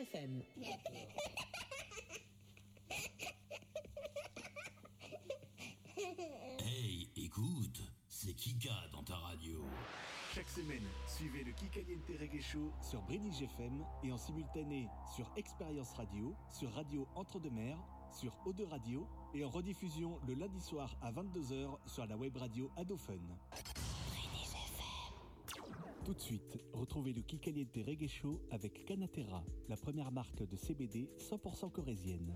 FM. Hey, écoute, c'est Kika dans ta radio. Chaque semaine, suivez le Kikaliente Reggae Show sur British FM et en simultané sur Expérience Radio, sur Radio Entre-deux-Mers, sur Eau de Radio et en rediffusion le lundi soir à 22h sur la web radio Adofun. Tout de suite, retrouvez le Kikaliente Reggae Show avec Canatera, la première marque de CBD 100% corésienne.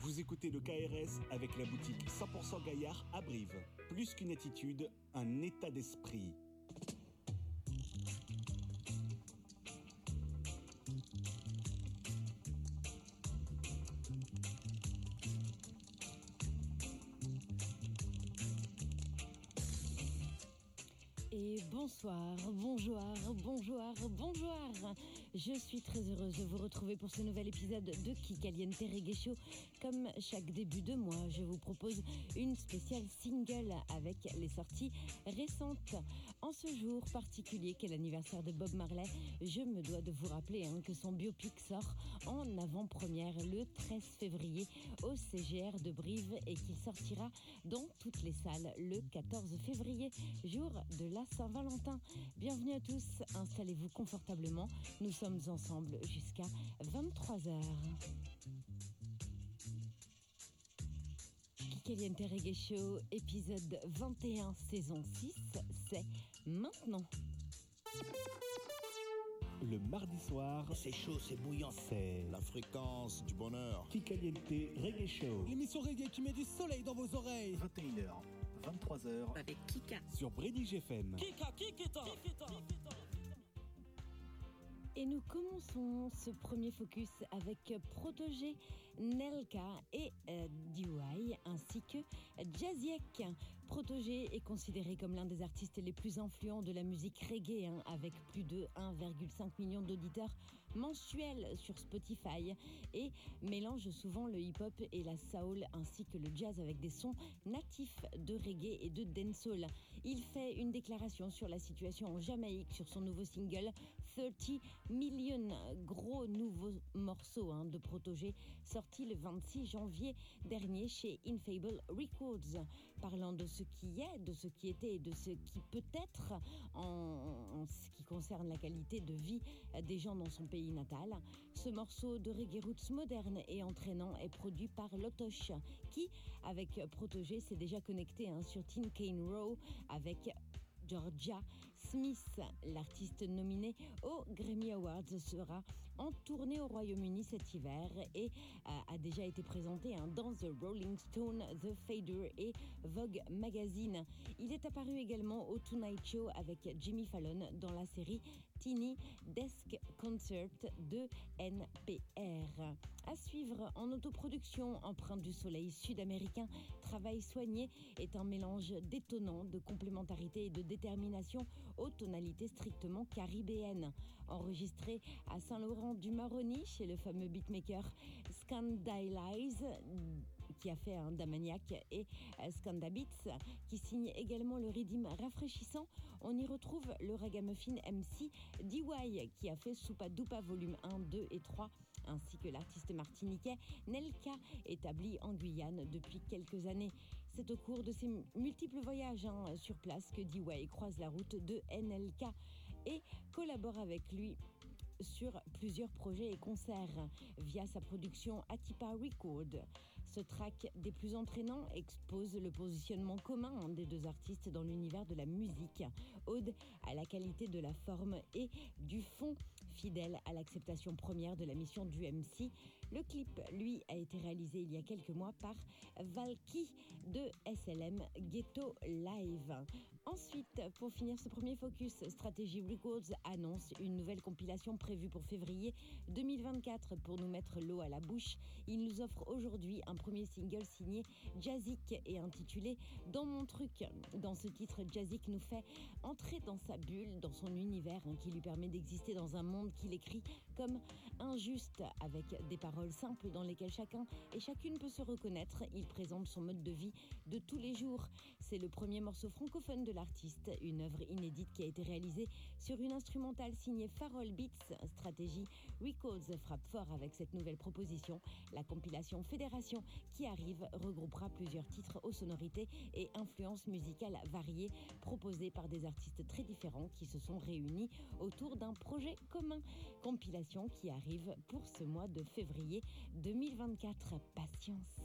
Vous écoutez le KRS avec la boutique 100% Gaillard à Brive. Plus qu'une attitude, un état d'esprit. Bonsoir, bonjour, bonjour, bonjour. Je suis très heureuse de vous retrouver pour ce nouvel épisode de Kikaliente Reggae. Comme chaque début de mois, je vous propose une spéciale single avec les sorties récentes. En ce jour particulier qu'est l'anniversaire de Bob Marley, je me dois de vous rappeler hein, que son biopic sort en avant-première le 13 février au CGR de Brive et qu'il sortira dans toutes les salles le 14 février, jour de la Saint-Valentin. Bienvenue à tous, installez-vous confortablement. Sommes ensemble jusqu'à 23h. Kikaliente Reggae Show, épisode 21, saison 6, c'est maintenant. Le mardi soir, C'est chaud, c'est bouillant. c'est La fréquence du bonheur. Kikaliente Reggae Show L'émission reggae qui met du soleil dans vos oreilles. 21h, 23h Avec Kika. sur British FM. Et nous commençons ce premier focus avec Protégé, Nelka et euh, DY ainsi que Jaziek. Protégé est considéré comme l'un des artistes les plus influents de la musique reggae hein, avec plus de 1,5 million d'auditeurs mensuels sur Spotify et mélange souvent le hip-hop et la soul ainsi que le jazz avec des sons natifs de reggae et de dancehall. Il fait une déclaration sur la situation en Jamaïque sur son nouveau single 30 Million, gros nouveau morceau hein, de Protégé sorti le 26 janvier dernier chez Infable Records, parlant de ce qui est, de ce qui était et de ce qui peut être en, ce qui concerne la qualité de vie des gens dans son pays natal. Ce morceau de reggae roots moderne et entraînant est produit par Lotosh, qui, avec Protégé, s'est déjà connecté hein, sur Tin Row avec Georgia Smith, l'artiste nominé aux Grammy Awards, sera en tournée au Royaume-Uni cet hiver et euh, a déjà été présenté hein, dans The Rolling Stone, The Fader et Vogue Magazine. Il est apparu également au Tonight Show avec Jimmy Fallon dans la série Tiny Desk Concert de NPR. À suivre en autoproduction, empreinte du soleil sud-américain, Travail soigné est un mélange détonnant de complémentarité et de détermination aux tonalités strictement caribéennes. Enregistré à Saint-Laurent-du-Maroni chez le fameux beatmaker Scandialize, qui a fait un Damaniac et Scandabits, qui signe également le rythme rafraîchissant. On y retrouve le ragamuffin MC DY, qui a fait Soupa Dupa volume 1, 2 et 3 ainsi que l'artiste martiniquais Nelka, établi en Guyane depuis quelques années. C'est au cours de ses multiples voyages hein, sur place que DY croise la route de NLK et collabore avec lui sur plusieurs projets et concerts via sa production Atipa Record. Ce track des plus entraînants expose le positionnement commun des deux artistes dans l'univers de la musique, ode à la qualité de la forme et du fond, fidèle à l'acceptation première de la mission du MC. Le clip, lui, a été réalisé il y a quelques mois par Valky de SLM Ghetto Live. Ensuite, pour finir ce premier focus, Strategy Records annonce une nouvelle compilation prévue pour février 2024 pour nous mettre l'eau à la bouche. Il nous offre aujourd'hui un premier single signé Jazzik et intitulé Dans mon truc. Dans ce titre, Jazzik nous fait entrer dans sa bulle, dans son univers hein, qui lui permet d'exister dans un monde qu'il écrit comme injuste, avec des paroles simples dans lesquelles chacun et chacune peut se reconnaître. Il présente son mode de vie de tous les jours. C'est le premier morceau francophone de l'artiste, une œuvre inédite qui a été réalisée sur une instrumentale signée Farol Beats. Stratégie Records frappe fort avec cette nouvelle proposition. La compilation Fédération qui arrive regroupera plusieurs titres aux sonorités et influences musicales variées proposées par des artistes très différents qui se sont réunis autour d'un projet commun. Compilation qui arrive pour ce mois de février 2024. Patience.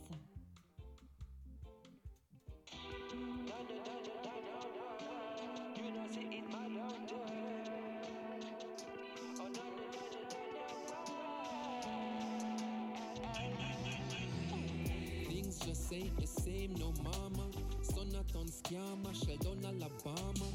Things just ain't the same, no mama. Son scammer, Sheldon, Alabama.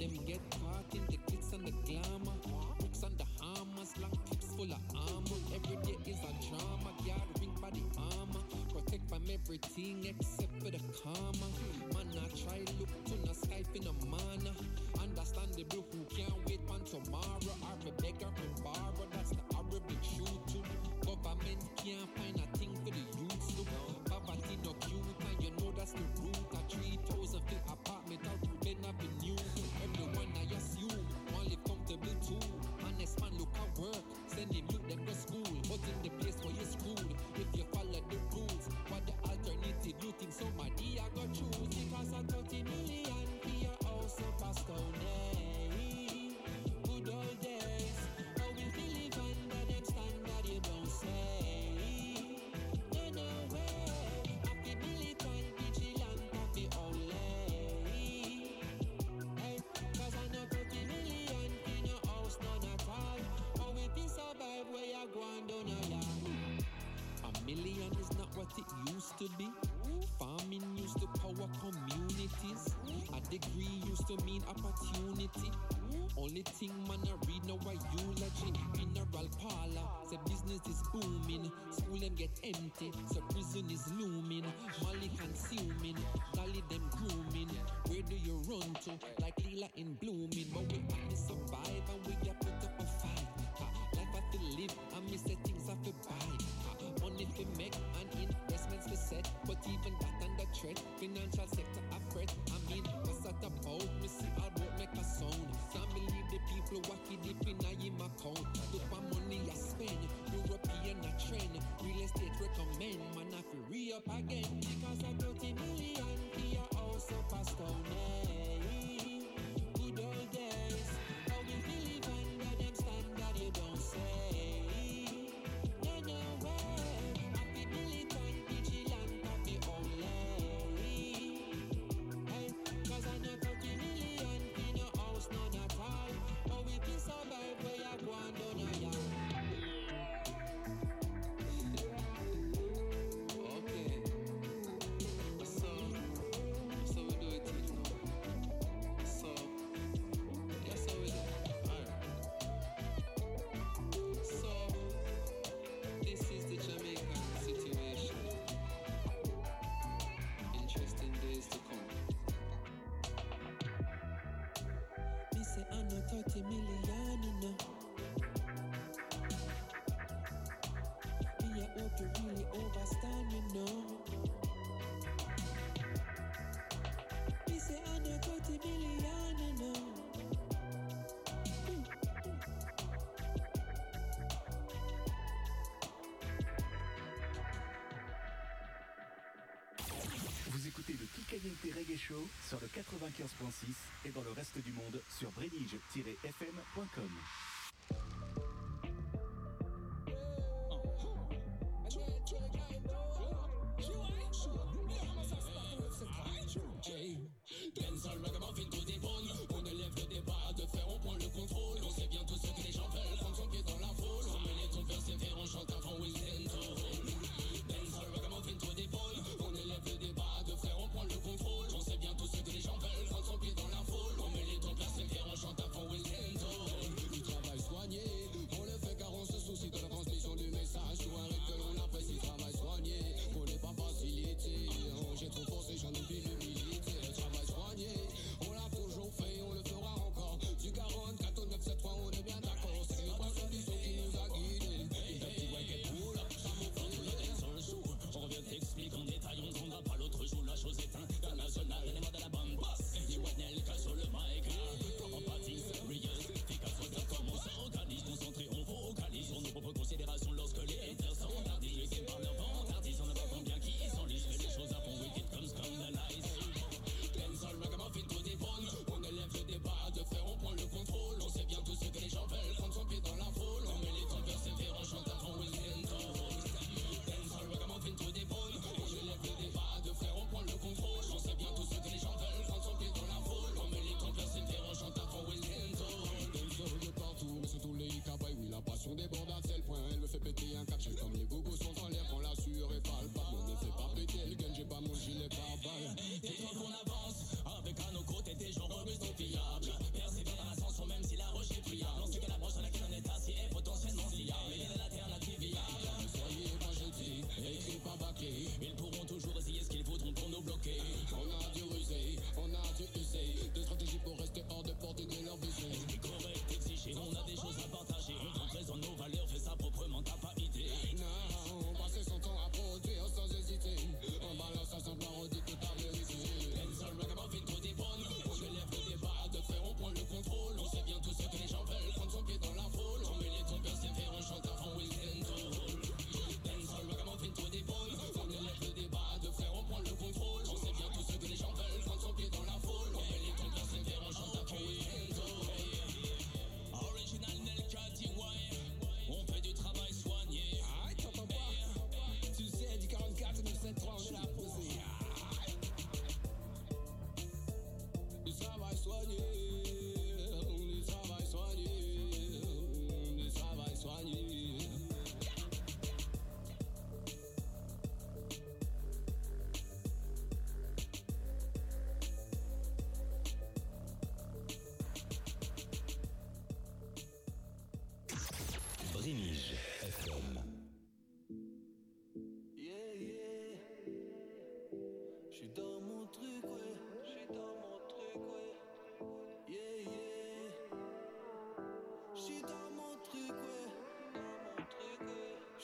Them get caught in the glitz and the glamour. Bricks and the hammers, long clips full of armor. Every day is a drama, gathering by the armor. Protect from everything except for the karma. Man, I try look to the sky for no mana. Understandable who can't wait for tomorrow. Or a beggar and borrow, that's the horrible truth. too. Government can't find a thing for the youth. So poverty no cute, and you know that's the root. A 3,000 feet apartment out Ben Avenue. Too. Honest man look at work, send him youth them to school. But in the place where you screwed, if you follow the rules, what the alternative you think somebody I to be. Farming used to power communities. A degree used to mean opportunity. Only thing man I read now a eulogy. Mineral parlor, say business is booming. School them get empty, so prison is looming. Molly consuming, dolly them grooming. Where do you run to? Like Lila in blooming. But we only survive and we get put up a fight. Life I feel live, and me say but even that under threat. Financial sector a fret. I mean, what's that about? Me see all work make a sound. Can't believe the people what fi dip in my account. Look my money I spend, European a trend. Real estate recommend, man I fi re up again because I 30 million for your house up a stone. Écoutez le Kikaliente Reggae Show sur le 95.6 et dans le reste du monde sur brédige-fm.com.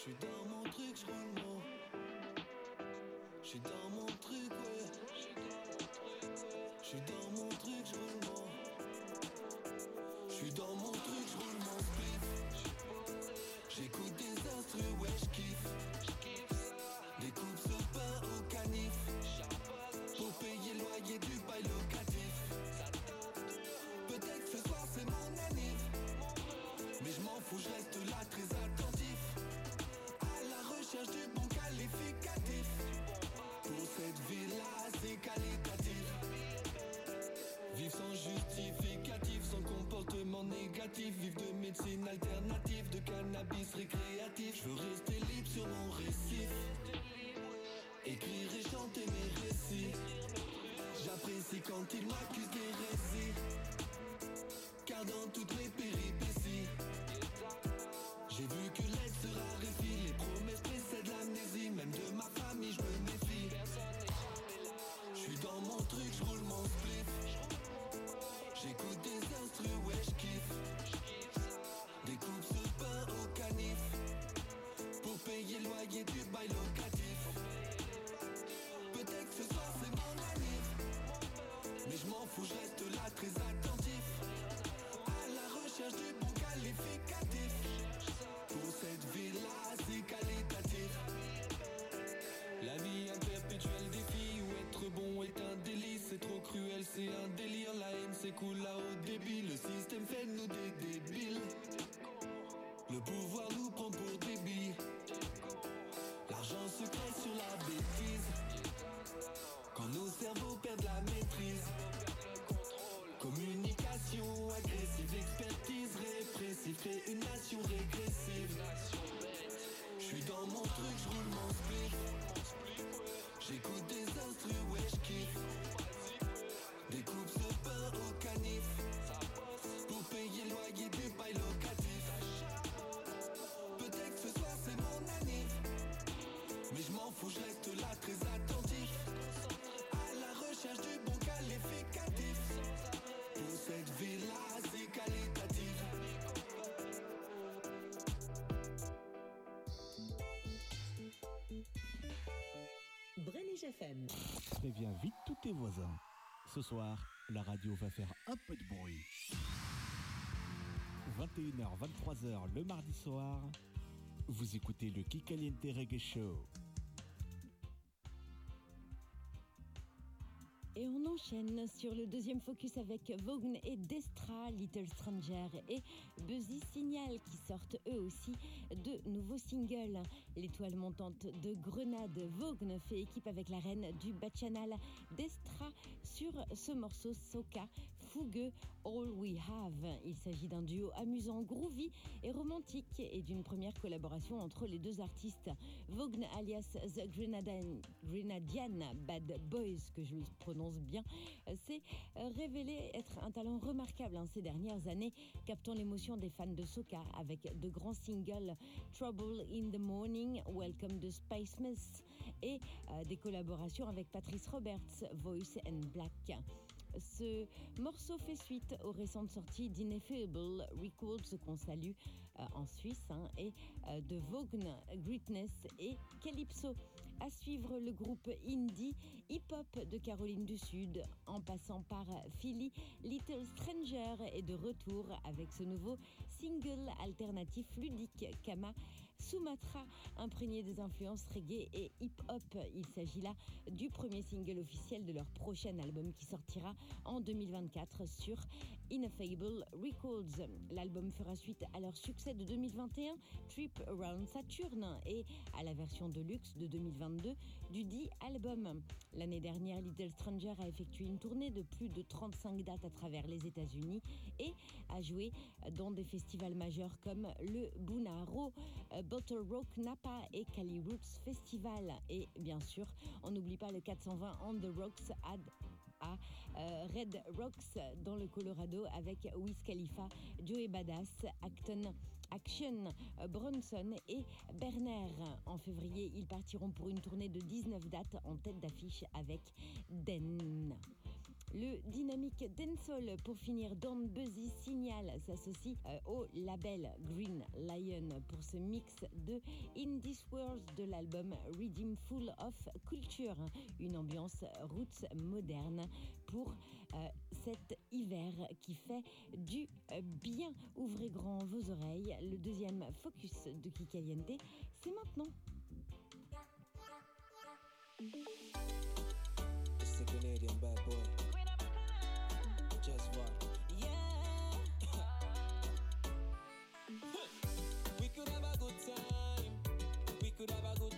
suis dans mon truc, je roule mon. Je suis dans mon truc, ouais. Je suis dans mon truc, je roule mon. Je suis dans mon vivre de médecine alternative, de cannabis récréatif. Je veux rester libre sur mon récif, écrire et chanter mes récits. J'apprécie quand coule là au débile, le système fait de nous des débiles. Le pouvoir FM. Préviens vite tous tes voisins. Ce soir, la radio va faire un peu de bruit. 21h, 23h le mardi soir, vous écoutez le Kikaliente Reggae Show. Et on enchaîne sur le deuxième focus avec Vaughn et Destra, Little Stranger et Buzzy Signal qui sortent eux aussi de nouveaux singles. L'étoile montante de Grenade, Vaughn fait équipe avec la reine du Bacchanal Destra sur ce morceau Soka All We Have. Il s'agit d'un duo amusant, groovy et romantique et d'une première collaboration entre les deux artistes. Vogne alias The Grenadian, Bad Boys, que je prononce bien, s'est euh, révélé être un talent remarquable hein, ces dernières années, captant l'émotion des fans de Soka avec de grands singles Trouble in the Morning, Welcome to Space Miss et euh, des collaborations avec Patrice Roberts, Voice and Black. Ce morceau fait suite aux récentes sorties d'Ineffable Records qu'on salue euh, en Suisse hein, et euh, de Vogue, Greatness et Calypso. À suivre le groupe indie hip-hop de Caroline du Sud, en passant par Philly, Little Stranger est de retour avec ce nouveau single alternatif ludique Kama Sumatra, imprégné des influences reggae et hip-hop. Il s'agit là du premier single officiel de leur prochain album qui sortira en 2024 sur Ineffable Records. L'album fera suite à leur succès de 2021, Trip Around Saturn, et à la version de luxe de 2022 du dit album. L'année dernière, Little Stranger a effectué une tournée de plus de 35 dates à travers les États-Unis et a joué dans des festivals majeurs comme le Bunaro, Bottle Rock Napa et Cali Roots Festival. Et bien sûr, on n'oublie pas le 420 On the Rocks à, euh, Red Rocks dans le Colorado avec Wiz Khalifa, Joey Badass, Acton. Action, Bronson et Berner. En février, ils partiront pour une tournée de 19 dates en tête d'affiche avec Den. Le dynamique Dancehall, pour finir, Don Buzzy Signal s'associe euh, au label Green Lion pour ce mix de In This World de l'album Redeem Full of Culture, une ambiance roots moderne pour euh, cet hiver qui fait du bien. Ouvrez grand vos oreilles, le deuxième focus de Kikaliente, c'est maintenant. Could good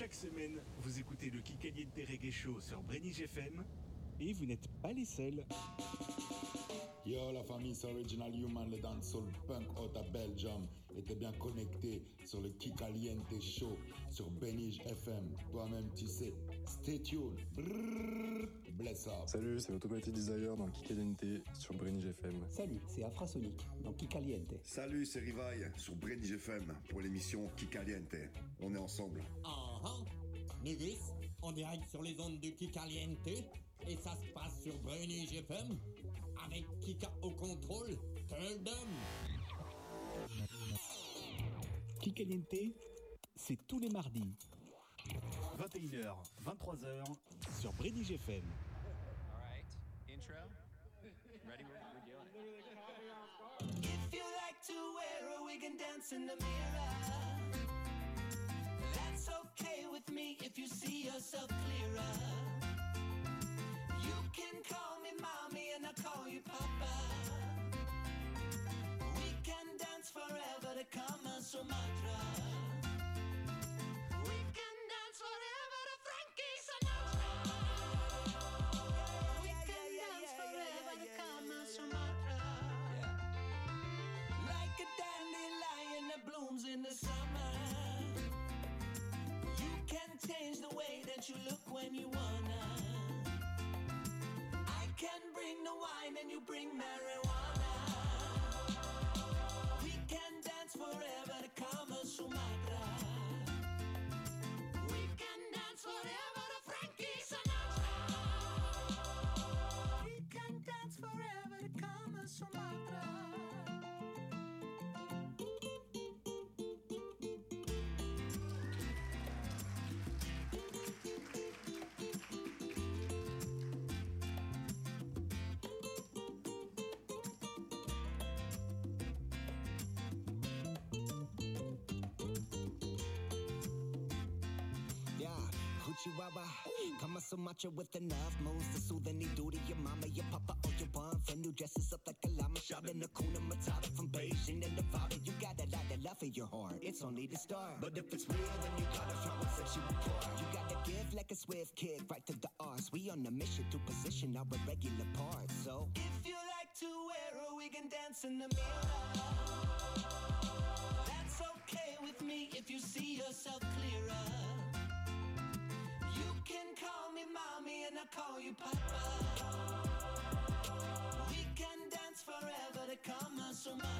Chaque semaine, vous écoutez le Kikaliente Reggae Show sur Brenige FM. Et vous n'êtes pas les seuls. Yo, la famille, c'est Original Human, le dancehall punk out à Belgium. Et t'es bien connecté sur le Kikaliente Show sur Benige FM. Toi-même, tu sais. Stay tuned. Brrr, bless up. Salut, c'est Automatic Desire dans Kikaliente sur Brenige FM. Salut, c'est Afrasonic dans Kikaliente. Salut, c'est Rivaille sur Brenige FM pour l'émission Kikaliente. On est ensemble. Ah Négus, en direct sur les ondes du Kikaliente. Et ça se passe sur Brenige FM avec Kika au contrôle. Them. Kikaliente, c'est tous les mardis. 21h, 23h sur Brenige FM. Alright, intro. Ready? We're, we're doing it. If you like to wear a wig and dance in the mirror, me if you see yourself you look hoochie wawa. Kama Sumatra with enough moves to soothe any duty. Your mama, your papa, or your boyfriend who dresses up like a llama. Shot in the Kuna Matata from Beijing and Nevada. You got a lot of love in your heart. It's only the start. But if it's real, then you gotta from a sexual part. You gotta give like a swift kick right to the arse. We on a mission to position our regular parts. So If you like to wear wig and dance in the mirror, papa. We can dance forever to Kama Sumatra. Brenige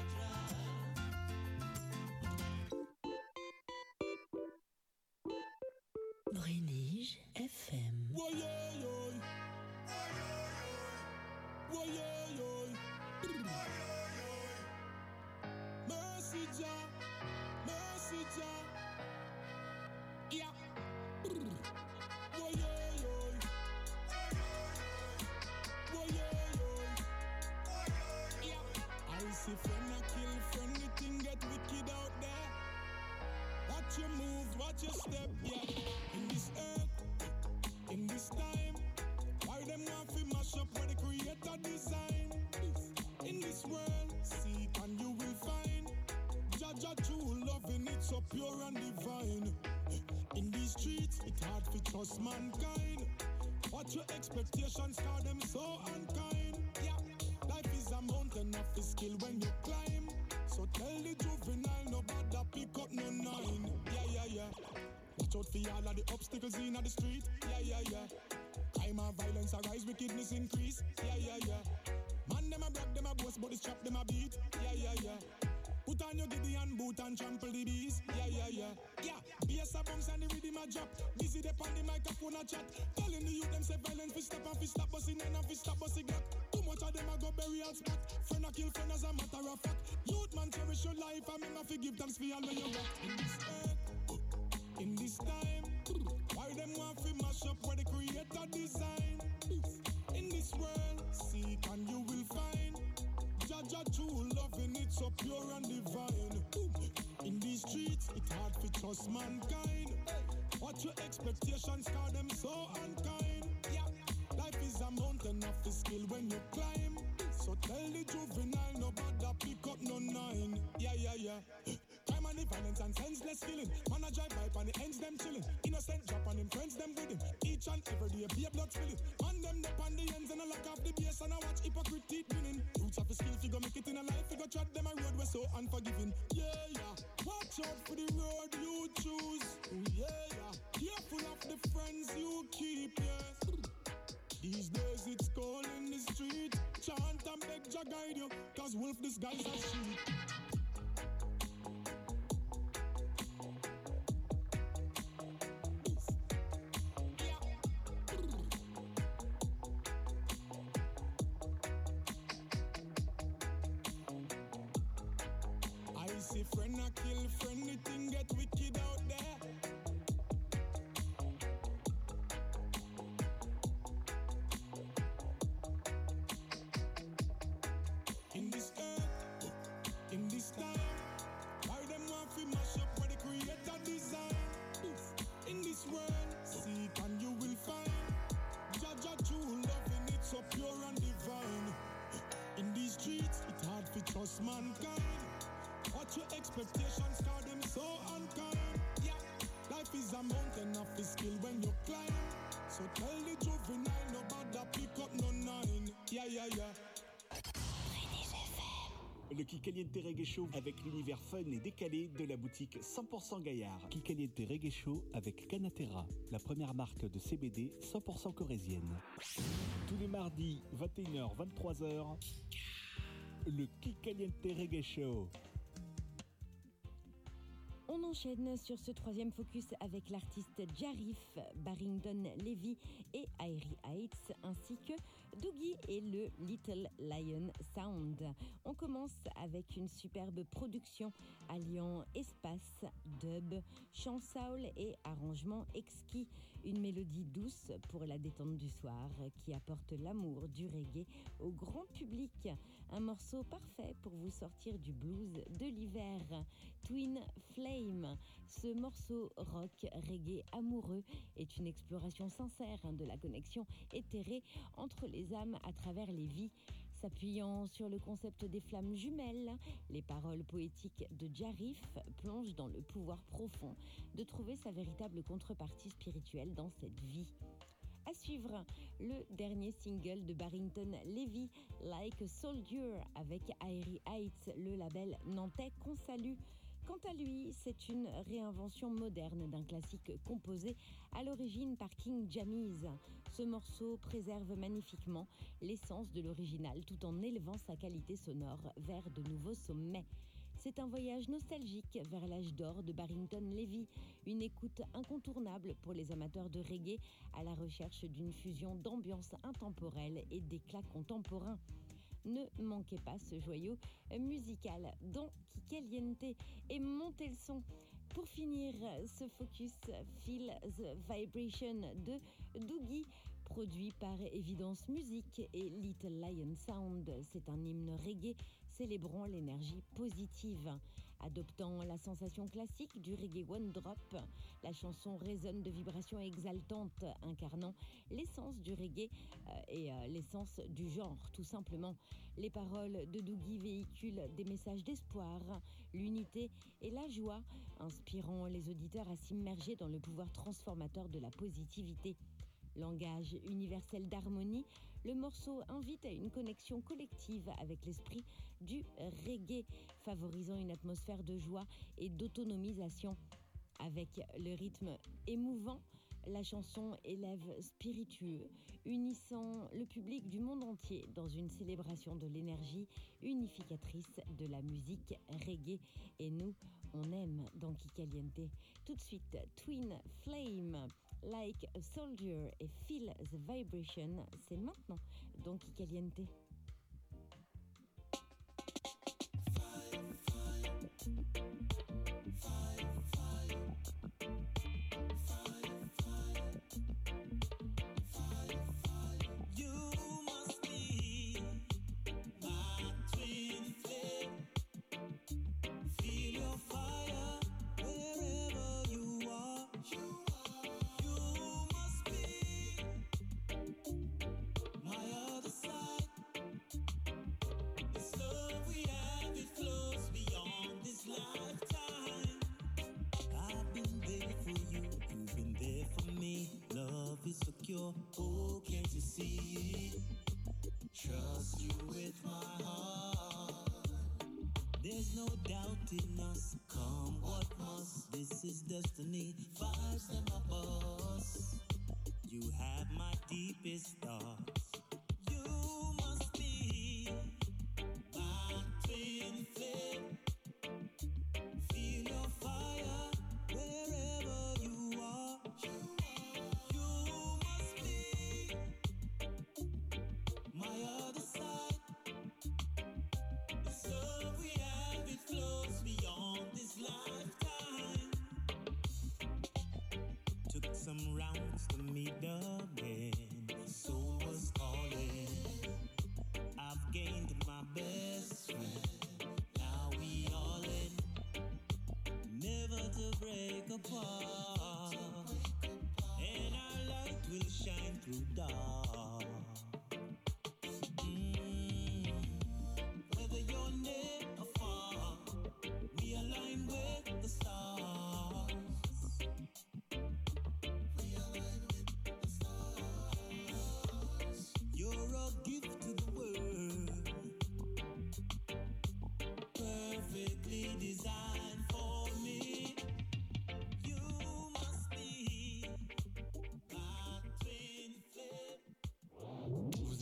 watch your step, yeah. In this earth, in this time, why them want to mash up where the creator design? In this world, seek and you will find. Judge a true loving, it so pure and divine. In these streets, it's hard to trust mankind. What your expectations, cause them so unkind. Yeah, life is a mountain of skill when you climb. So tell the juvenile, no bother pick up no nine. Yeah, yeah, yeah. Watch out for all of the obstacles in the street. Yeah, yeah, yeah. Crime and violence arise, wickedness increase. Yeah, yeah, yeah. Man, them a brag, them a boast, but it's trap, them a beat. Yeah, yeah, yeah. Put on your Gideon boot and trample the beast. Yeah, yeah, yeah. Yeah, bass a bounce and the rhythm a drop. Busy dep on the microphone a chat. Telling the youth them say violence fi stop and fi stop busting and fi stop busting glock. Too much of them a go bury and spot. Friend a kill friend as a matter of fact. Youth man cherish your life and remember fi give thanks for all when you got. In this earth, in this time, why them want fi mash up where the creator design? In this world, seek and you will find. Judge a true loving, it's so pure and divine. In these streets, it's hard to trust mankind. What your expectations, cause them so unkind. Life is a mountain of the skill when you climb. So tell the juvenile, no bother pick up no nine. Yeah, yeah, yeah. Violence and senseless killing. Man, I drive by on the ends, them chilling. Innocent drop on him, friends, them with him. Each and every day, be a blood spilling. Man, them up on the ends and I lock off the base and I watch hypocrite teeth winning. Roots of a skill, figure make it in a life, figure trot them a road, we're so unforgiving. Yeah, yeah. Watch out for the road you choose. Yeah. Yeah, careful of the friends you keep, yeah. These days it's cold in the street. Chant and beg Jah guide you, cause wolf disguise as sheep. Expectations, them so unkind. Yeah, life is a mountain of the skill when you climb. So tell the juvenile, no bother pick up no nine. Yeah, yeah, yeah. Le Kikaliente Reggae Show avec l'univers fun et décalé de la boutique 100% Gaillard. Kikaliente Reggae Show avec Canatera, la première marque de CBD 100% corésienne. Tous les mardis, 21h, 23h, le Kikaliente Reggae Show. On enchaîne sur ce troisième focus avec l'artiste Jarif, Barrington Levy et Airy Heights, ainsi que Doogie et le Little Lion Sound. On commence avec une superbe production alliant espace, dub, chant soul et arrangement exquis. Une mélodie douce pour la détente du soir qui apporte l'amour du reggae au grand public. Un morceau parfait pour vous sortir du blues de l'hiver. Twin Flame. Ce morceau rock reggae amoureux est une exploration sincère de la connexion éthérée entre les âmes à travers les vies. S'appuyant sur le concept des flammes jumelles, les paroles poétiques de Jarif plongent dans le pouvoir profond de trouver sa véritable contrepartie spirituelle dans cette vie. À suivre, le dernier single de Barrington Levy, Like a Soldier, avec Airy Heights, le label nantais qu'on salue. Quant à lui, c'est une réinvention moderne d'un classique composé à l'origine par King Jamiz. Ce morceau préserve magnifiquement l'essence de l'original tout en élevant sa qualité sonore vers de nouveaux sommets. C'est un voyage nostalgique vers l'âge d'or de Barrington Levy, une écoute incontournable pour les amateurs de reggae à la recherche d'une fusion d'ambiance intemporelle et d'éclat contemporain. Ne manquez pas ce joyau musical dans Kikaliente et montez le son. Pour finir, ce focus Feel the Vibration de Doogie, produit par Evidence Music et Little Lion Sound. C'est un hymne reggae célébrant l'énergie positive. Adoptant la sensation classique du reggae one drop, la chanson résonne de vibrations exaltantes, incarnant l'essence du reggae euh, et euh, l'essence du genre, tout simplement. Les paroles de Doogie véhiculent des messages d'espoir, l'unité et la joie, inspirant les auditeurs à s'immerger dans le pouvoir transformateur de la positivité. Langage universel d'harmonie, le morceau invite à une connexion collective avec l'esprit du reggae, favorisant une atmosphère de joie et d'autonomisation. Avec le rythme émouvant, la chanson élève spiritueux, unissant le public du monde entier dans une célébration de l'énergie unificatrice de la musique reggae. Et nous, on aime dans Kikaliente. Tout de suite, Twin Flame. Like a Soldier et Feel the Vibration, c'est maintenant dans Kikaliente. You destiny. Vibes and my boss. You have my deepest thoughts. through dark.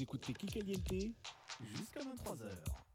écoutez Kikaliente jusqu'à 23h.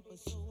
paper so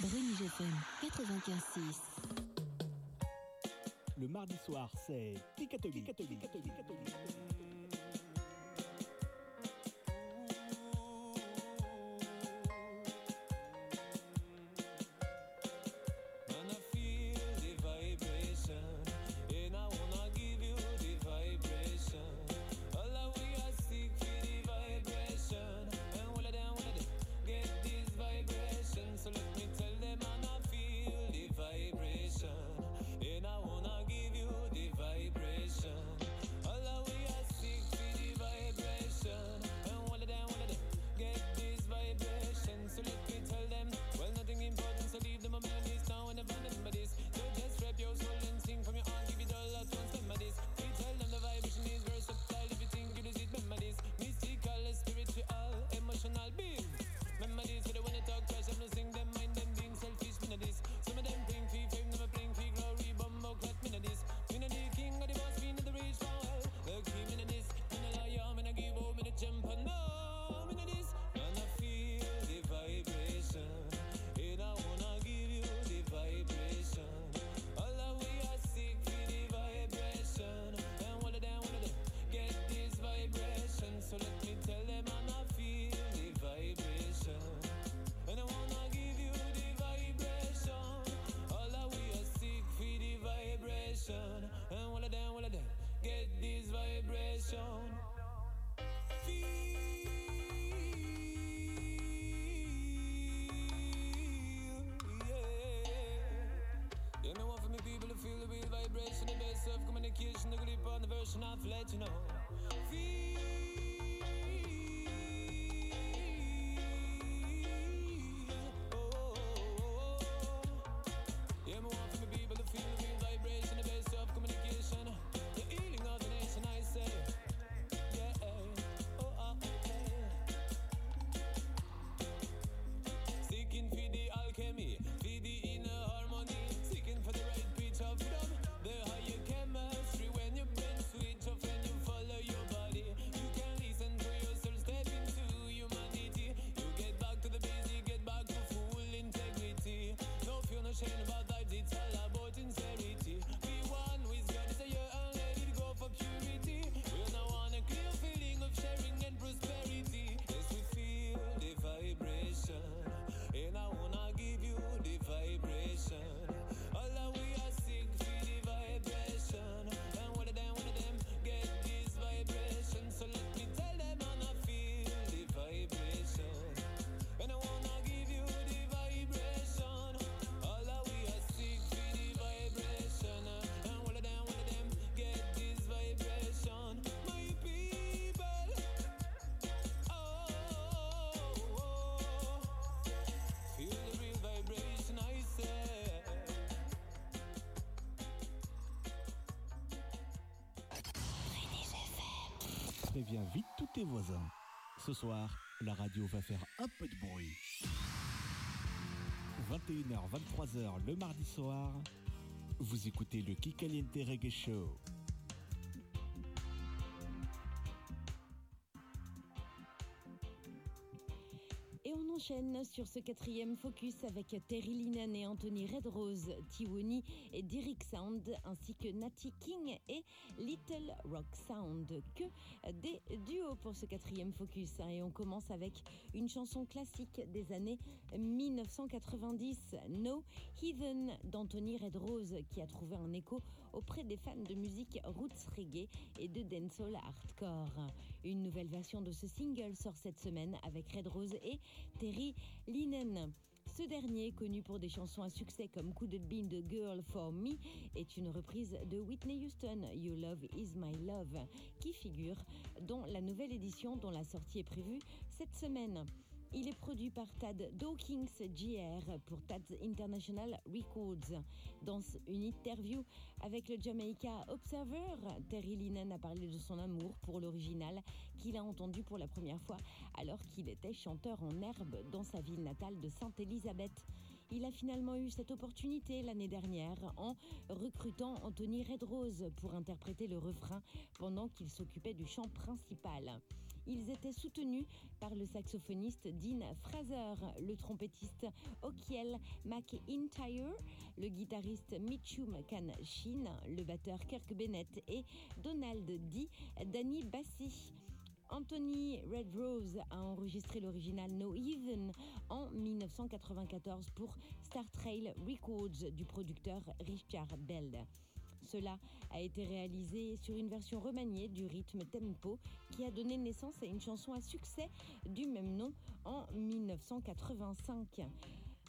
Brune FM 956. Le mardi soir, c'est Ticatobi. communication, the grip on the version I've let you know. Feel préviens vite tous tes voisins. Ce soir, la radio va faire un peu de bruit. 21h, 23h le mardi soir, vous écoutez le Kikaliente Reggae Show. Et on enchaîne sur ce quatrième focus avec Terry Linan et Anthony Redrose, Tiwoni et Derrick Sound, ainsi que Natty King. Rock Sound que des duos pour ce quatrième focus. Hein. Et on commence avec une chanson classique des années 1990, No Heathen d'Anthony Redrose, qui a trouvé un écho auprès des fans de musique roots reggae et de dancehall hardcore. Une nouvelle version de ce single sort cette semaine avec Red Rose et Terry Linen. Ce dernier, connu pour des chansons à succès comme Could It Be the Girl for Me, est une reprise de Whitney Houston, You Love Is My Love, qui figure dans la nouvelle édition dont la sortie est prévue cette semaine. Il est produit par Tad Dawkins Jr. pour Tad International Records. Dans une interview avec le Jamaica Observer, Terry Linen a parlé de son amour pour l'original qu'il a entendu pour la première fois alors qu'il était chanteur en herbe dans sa ville natale de Sainte-Élisabeth. Il a finalement eu cette opportunité l'année dernière en recrutant Anthony Redrose pour interpréter le refrain pendant qu'il s'occupait du chant principal. Ils étaient soutenus par le saxophoniste Dean Fraser, le trompettiste Okiel McIntyre, le guitariste Mitchum Kan Shin, le batteur Kirk Bennett et Donald D. Danny Bassi. Anthony Redrose a enregistré l'original No Even en 1994 pour Star Trail Records du producteur Richard Bell. Cela a été réalisé sur une version remaniée du rythme tempo qui a donné naissance à une chanson à succès du même nom en 1985.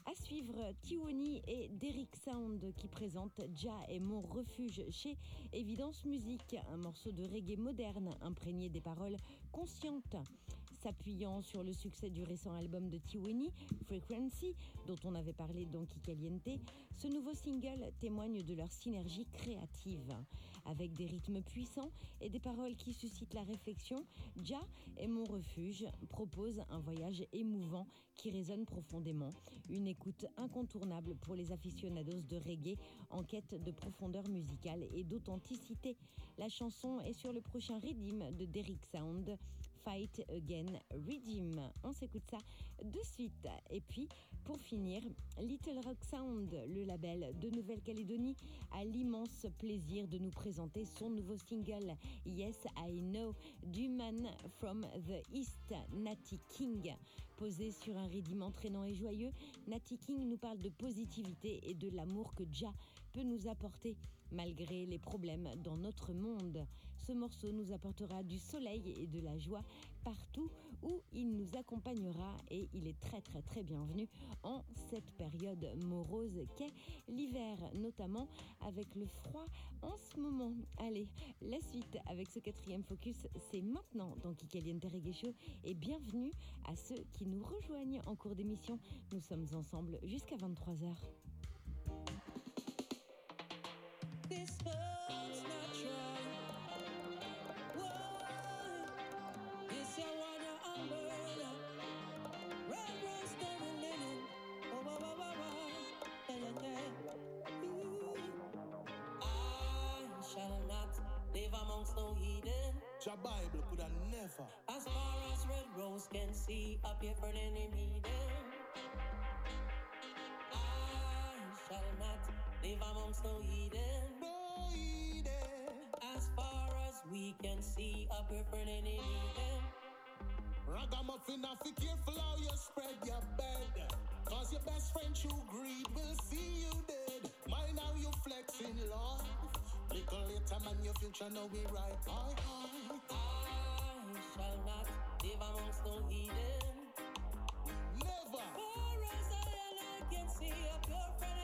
À suivre, Tiwoni et Derrick Sound qui présentent Ja et mon refuge chez Evidence Musique, un morceau de reggae moderne imprégné des paroles conscientes. S'appuyant sur le succès du récent album de Tiwoni, Frequency, dont on avait parlé dans Kikaliente, ce nouveau single témoigne de leur synergie créative. Avec des rythmes puissants et des paroles qui suscitent la réflexion, Ja et mon refuge propose un voyage émouvant qui résonne profondément. Une écoute incontournable pour les aficionados de reggae en quête de profondeur musicale et d'authenticité. La chanson est sur le prochain Redeem de Derrick Sound. Fight Again Redeem. On s'écoute ça de suite. Et puis, pour finir, Little Rock Sound, le label de Nouvelle-Calédonie, a l'immense plaisir de nous présenter son nouveau single Yes I Know du man from the East, Natty King. Posé sur un rythme entraînant et joyeux, Natty King nous parle de positivité et de l'amour que Ja peut nous apporter malgré les problèmes dans notre monde. Ce morceau nous apportera du soleil et de la joie partout où il nous accompagnera et il est très très très bienvenu en cette période morose qu'est l'hiver, notamment avec le froid en ce moment. Allez, la suite avec ce quatrième focus, c'est maintenant dans Kikaliente Reggae Show et bienvenue à ceux qui nous rejoignent en cours d'émission. Nous sommes ensemble jusqu'à 23h. Live amongst no heathen. Your Bible could have never. As far as red rose can see, up here for any meeting. I shall not live amongst no heathen. No heathen. As far as we can see, up here for any meeting. Ragamuffin, have to careful how you spread your bed. Cause your best friend, true greed, will see you dead. Mind how you flexing, Lord. Little later, man, your future know we right. Aye, aye. I shall not live amongst no heathen. Never. For as I can see, up your friend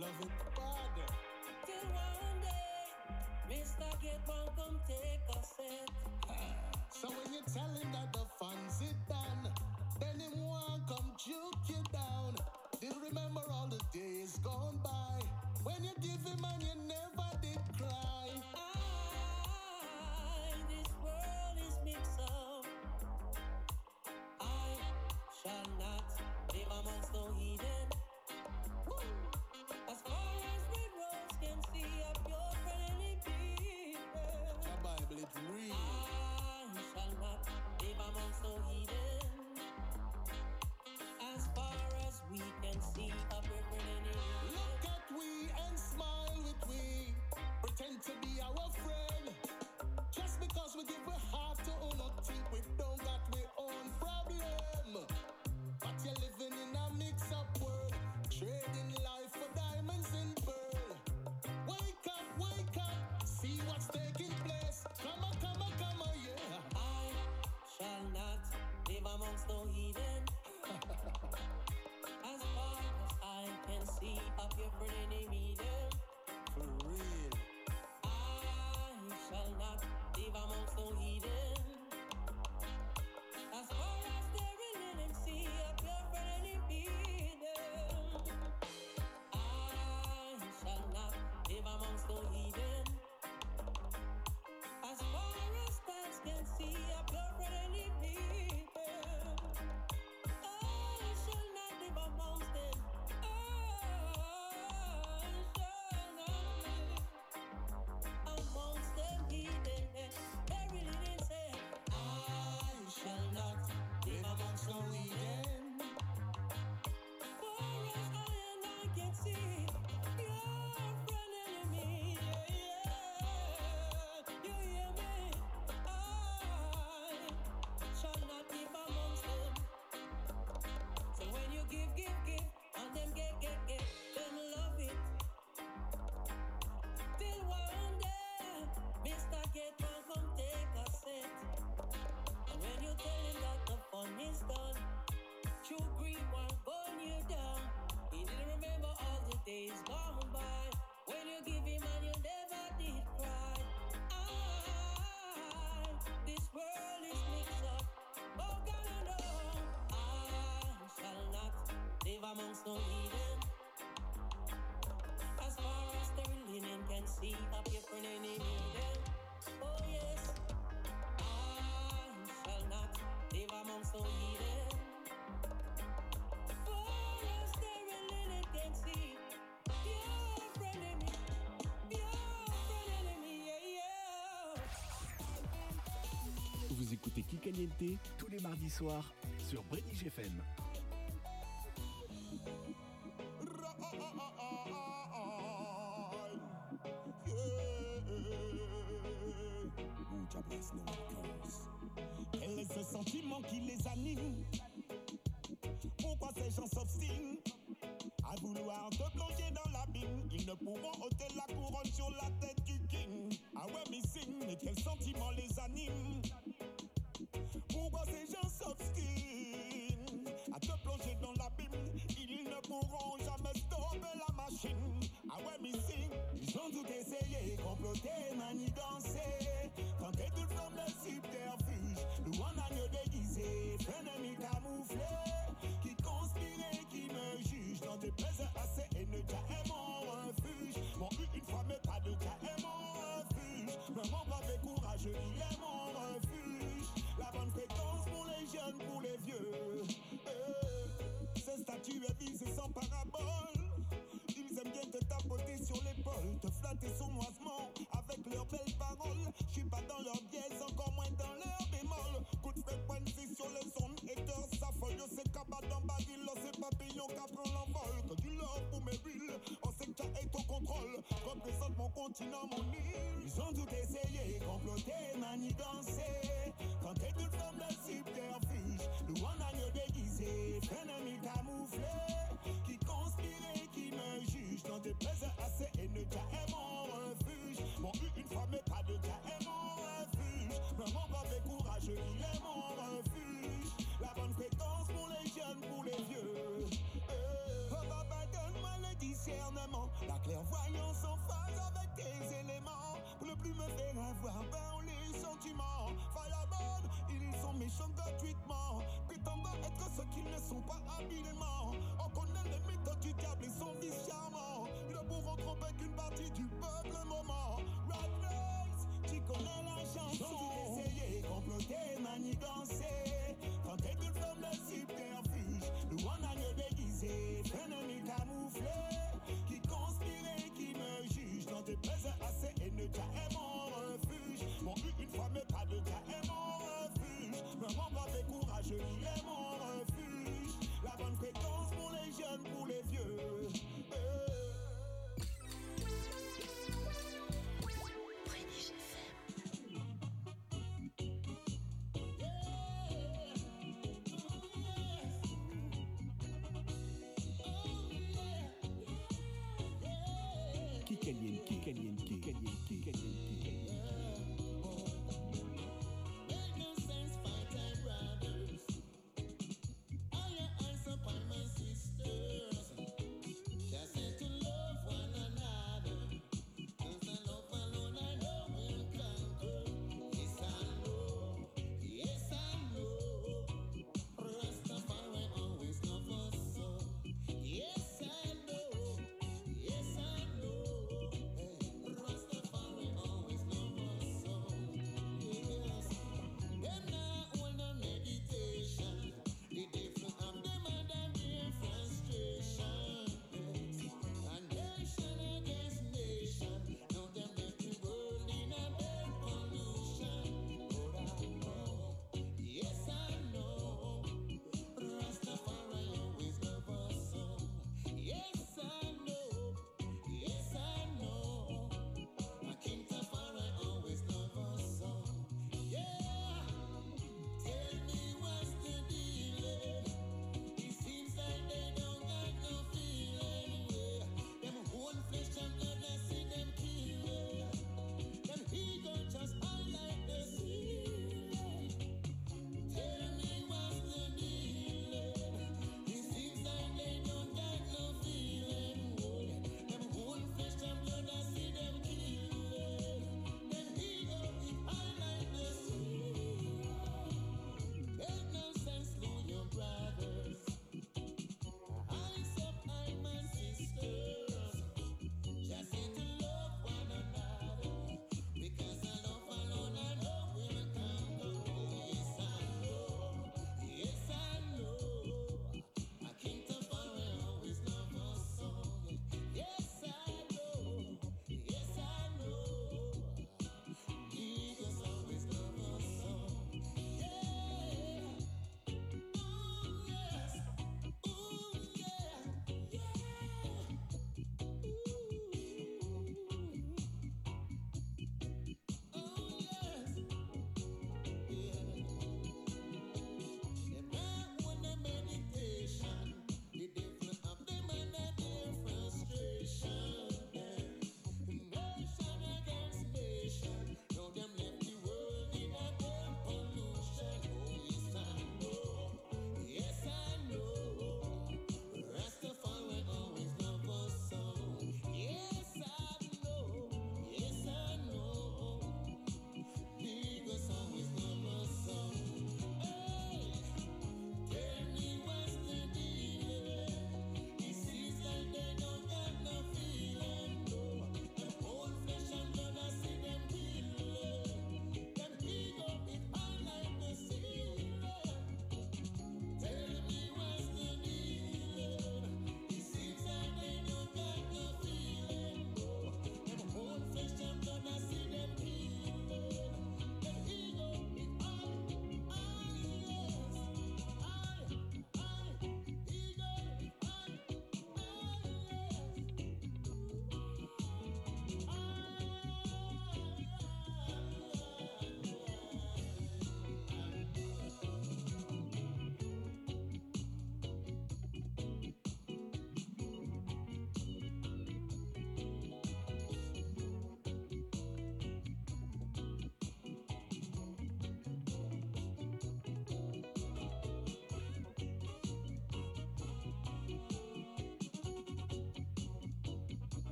Love it bad. Till one day, Mr. Come take a set. So when you tell him that the fun's it done, then him want come juke you down. Did remember all the days gone by when you give him and you never did cry. I, this world is mixed up. I shall not live amongst no heathen. dream. See up your friendly meeting. For real. Ah, I shall not live amongst no heathen. Done. True green one burn you down. He didn't remember all the days gone by when you give him and you never did cry. I, this world is mixed up. Oh God, I know I shall not live amongst no heathen. Vous écoutez Kikaliente tous les mardis soirs sur Brédige FM. Les vieux. Eh, est visé sans parabole. Ils aiment bien te tapoter sur l'épaule, te flatter sournoisement avec leurs belles paroles. Je suis pas dans leur biais, encore moins dans leur bémol. Coup de fréquence sur les ondes, haters s'affolent. C'est cabas dans baril, c'est papillon qui prend l'envol. Que du love pour mes villes, on sait que est au contrôle. Représente mon continent, mon île. Ils ont tout essayé, comploter, manigancer. Tenter toute forme de subterfuge. Nous en agneau déguisé, ennemi camouflé. Qui conspirait, qui me juge. Dans des plaies assez et ne est mon refuge. Bon, une fois, mais pas de est mon refuge. Mais mon brave et courageux, il est mon refuge. La bonne fréquence pour les jeunes, pour les vieux. Eh, Oh papa, donne-moi le discernement. La clairvoyance en phase avec tes éléments. Pour ne plus me faire avoir par les sentiments. Méchants gratuitement. Prétendant être ce qu'ils ne sont pas habilement. On connaît les méthodes du diable et son vice charmant. Ils ne pourront tromper qu'une partie du peuple moment. Rat race, tu connais la chanson.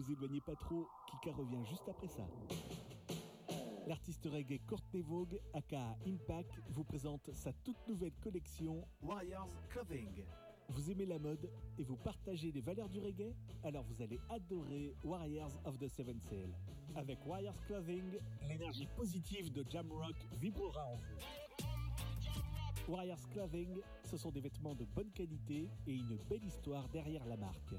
Vous éloignez pas trop, Kika revient juste après ça. L'artiste reggae Courtney Vogue, aka Impact, vous présente sa toute nouvelle collection Warriors Clothing. Vous aimez la mode et vous partagez les valeurs du reggae? Alors vous allez adorer Warriors of the Seven Sail. Avec Warriors Clothing, l'énergie positive de Jamrock vibrera en vous. Warriors Clothing, ce sont des vêtements de bonne qualité et une belle histoire derrière la marque.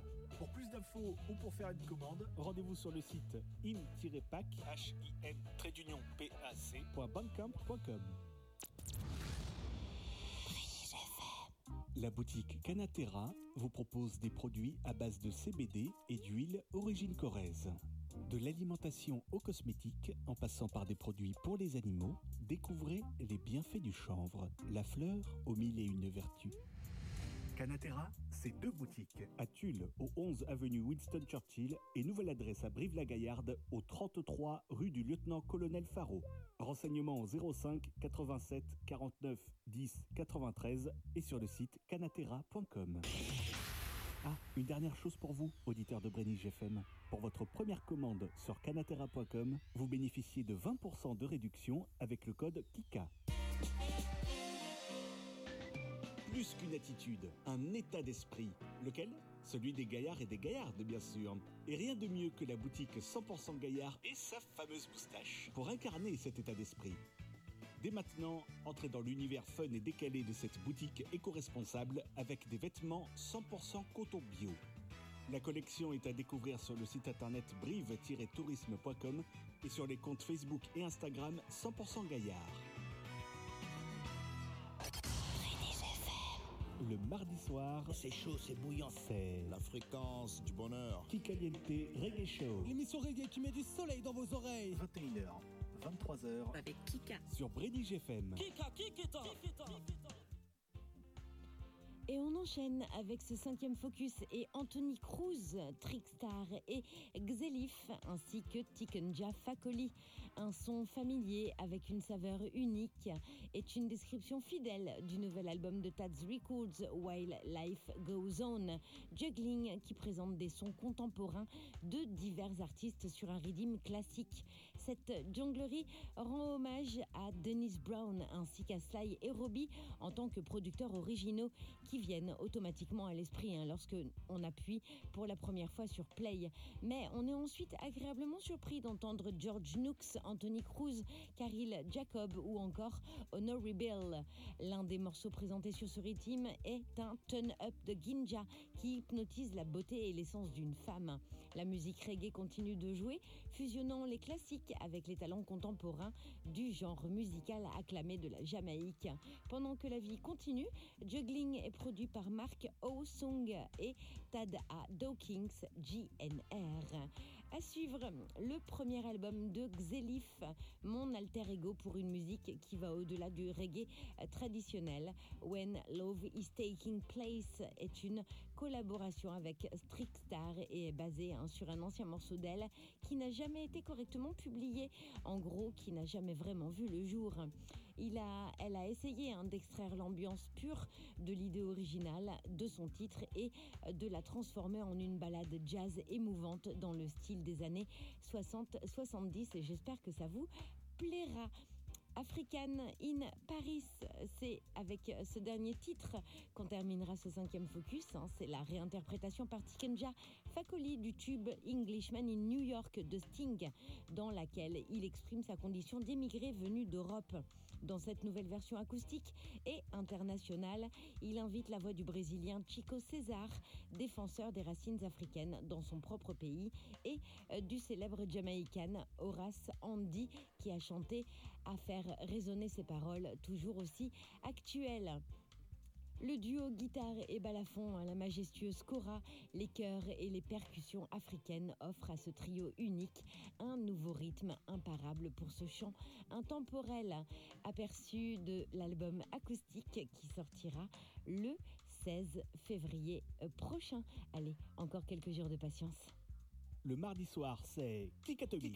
Pour plus d'infos ou pour faire une commande, rendez-vous sur le site im-pac, h-i-n-pac.bandcamp.com. La boutique Canatera vous propose des produits à base de CBD et d'huile origine corrèze. De l'alimentation aux cosmétiques, en passant par des produits pour les animaux, découvrez les bienfaits du chanvre, la fleur aux mille et une vertus. Canatera, c'est deux boutiques. À Tulle, au 11 avenue Winston Churchill, et nouvelle adresse à Brive-la-Gaillarde, au 33 rue du lieutenant-colonel Faro. Renseignements au 05 87 49 10 93 et sur le site canatera.com. Ah, une dernière chose pour vous, auditeurs de Brenny FM. Pour votre première commande sur canatera.com, vous bénéficiez de 20% de réduction avec le code KIKA. Plus qu'une attitude, un état d'esprit. Lequel? Celui des gaillards et des gaillardes, bien sûr. Et rien de mieux que la boutique 100% gaillard et sa fameuse moustache pour incarner cet état d'esprit. Dès maintenant, entrez dans l'univers fun et décalé de cette boutique éco-responsable avec des vêtements 100% coton bio. La collection est à découvrir sur le site internet brive-tourisme.com et sur les comptes Facebook et Instagram 100% Gaillard. Le mardi soir, c'est chaud, c'est bouillant. C'est la fréquence du bonheur. Kikaliente Reggae Show. L'émission reggae qui met du soleil dans vos oreilles. 21h, 23h. Avec Kika. Sur Bredig FM. Kika, Kikita. Et on enchaîne avec ce cinquième focus et Anthony Cruz, Trickstar et Xelif, ainsi que Tikenja Fakoli. Un son familier avec une saveur unique est une description fidèle du nouvel album de Tad's Records, While Life Goes On, Juggling qui présente des sons contemporains de divers artistes sur un rythme classique. Cette junglerie rend hommage à Dennis Brown ainsi qu'à Sly et Robbie en tant que producteurs originaux qui viennent automatiquement à l'esprit hein, lorsque on appuie pour la première fois sur play. Mais on est ensuite agréablement surpris d'entendre George Nooks, Anthony Cruz, Caril Jacob ou encore Honorary Bill. L'un des morceaux présentés sur ce rythme est un Turn Up de Ginja qui hypnotise la beauté et l'essence d'une femme. La musique reggae continue de jouer, fusionnant les classiques avec les talents contemporains du genre musical acclamé de la Jamaïque. Pendant que la vie continue, Juggling est produit par Mark O-Song et Tad A. Dawkins GNR. À suivre, le premier album de Xelif, mon alter ego pour une musique qui va au-delà du reggae traditionnel. When Love is Taking Place est une collaboration avec Trickstar et est basée hein, sur un ancien morceau d'elle qui n'a jamais été correctement publié, en gros qui n'a jamais vraiment vu le jour. Elle a essayé hein, d'extraire l'ambiance pure de l'idée originale de son titre et de la transformer en une balade jazz émouvante dans le style des années 60-70 et j'espère que ça vous plaira. African in Paris. C'est avec ce dernier titre qu'on terminera ce cinquième focus. hein. C'est la réinterprétation par Tikenja Fakoli du tube Englishman in New York de Sting, dans laquelle il exprime sa condition d'émigré venu d'Europe. Dans cette nouvelle version acoustique et internationale, il invite la voix du Brésilien Chico César, défenseur des racines africaines dans son propre pays, et euh, du célèbre Jamaïcain Horace Andy, qui a chanté à faire résonner ses paroles toujours aussi actuelles. Le duo guitare et balafon, hein, la majestueuse Cora, les chœurs et les percussions africaines offrent à ce trio unique un nouveau rythme imparable pour ce chant intemporel, aperçu de l'album acoustique qui sortira le 16 février euh, prochain. Allez, encore quelques jours de patience. Le mardi soir, c'est Kikatobi.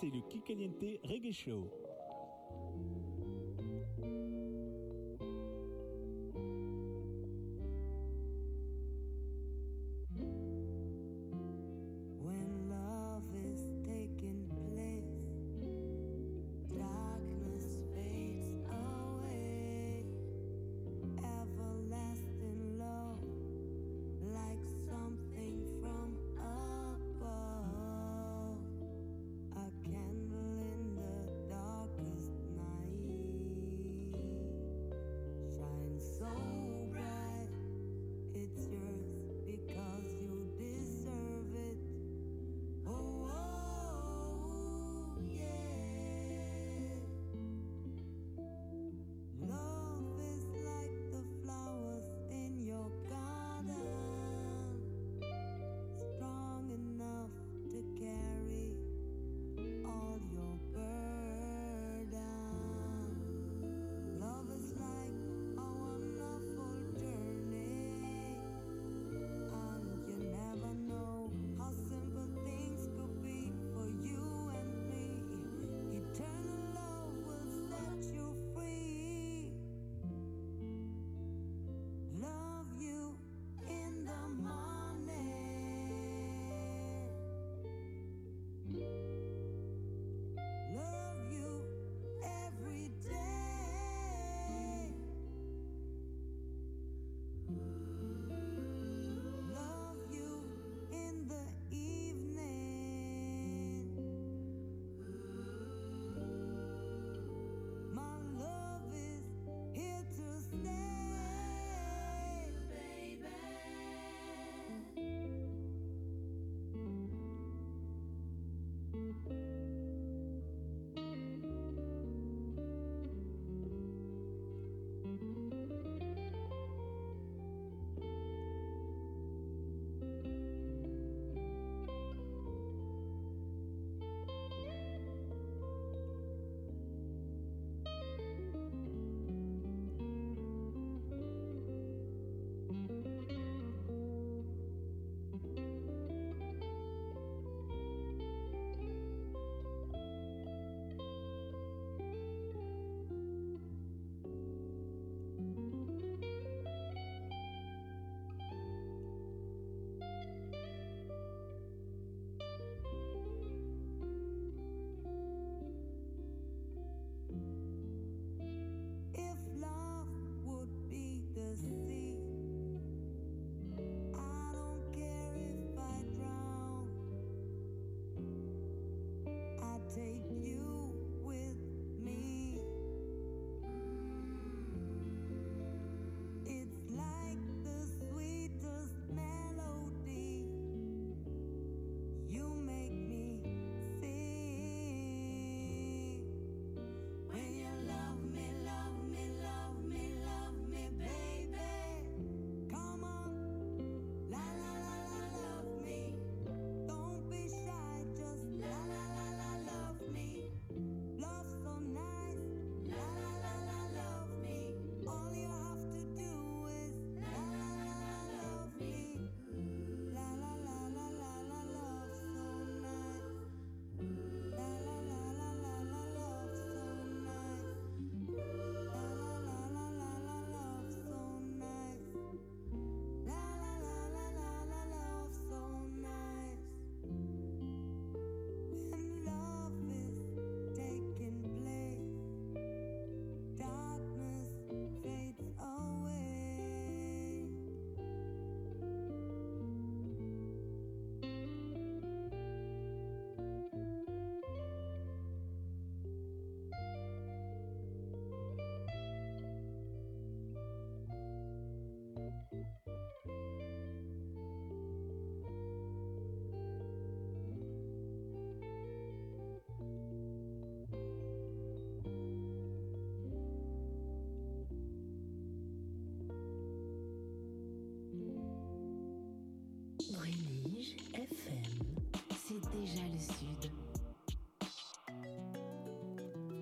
c'est le Kikaliente Reggae Show.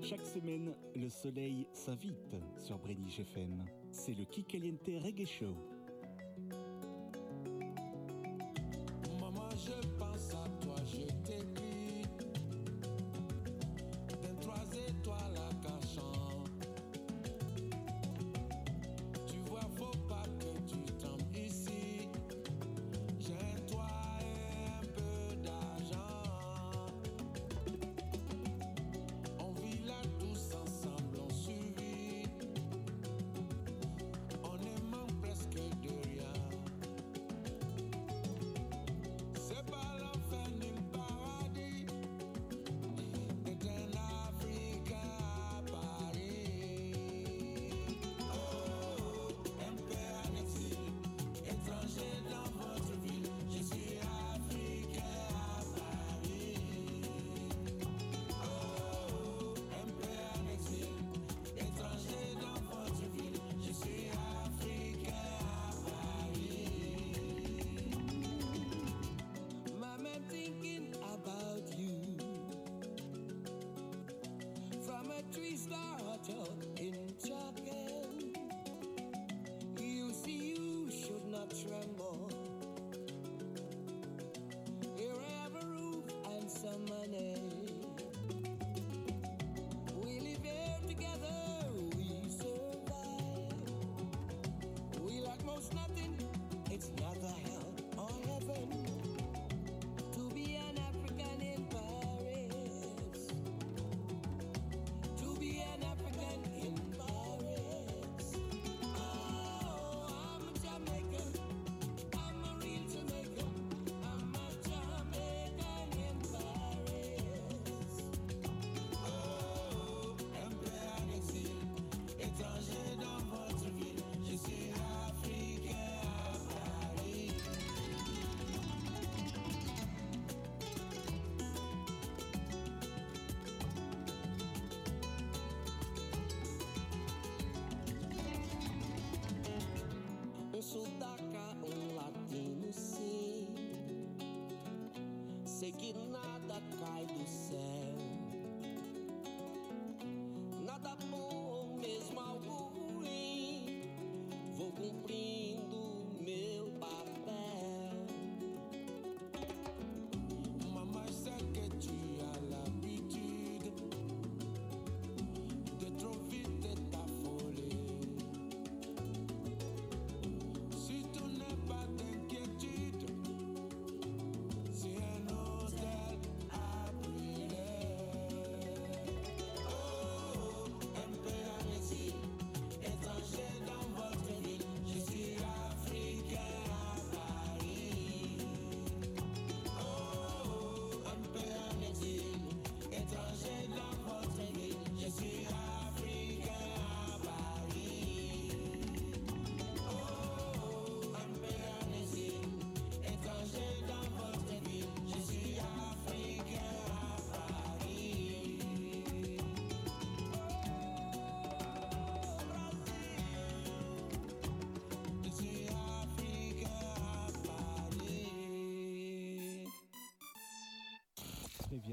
Chaque semaine, le soleil s'invite sur Bréniche FM. C'est le Kikaliente Reggae Show.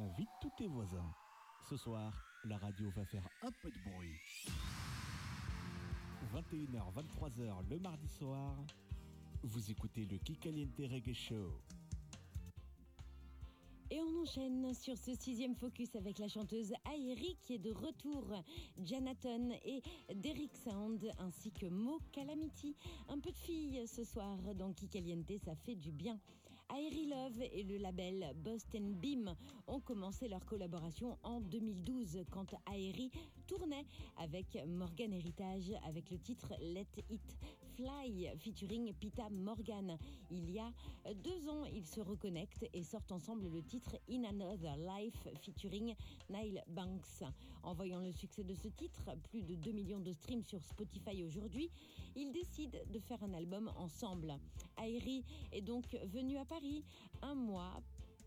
Préviens vite tous tes voisins. Ce soir, la radio va faire un peu de bruit. 21h, 23h le mardi soir, vous écoutez le Kikaliente Reggae Show. Et on enchaîne sur ce sixième focus avec la chanteuse Aeri qui est de retour, Janaton et Derrick Sound ainsi que Mo Calamity. Un peu de filles ce soir dans Kikaliente, ça fait du bien. Aeri Love et le label Boston Beam ont commencé leur collaboration en 2012 quand Aeri tournait avec Morgan Heritage avec le titre Let It Fly featuring Pita Morgan. Il y a deux ans, ils se reconnectent et sortent ensemble le titre In Another Life featuring Nile Banks. En voyant le succès de ce titre, plus de 2 millions de streams sur Spotify aujourd'hui, ils décident de faire un album ensemble. Aeri est donc venu à Paris un mois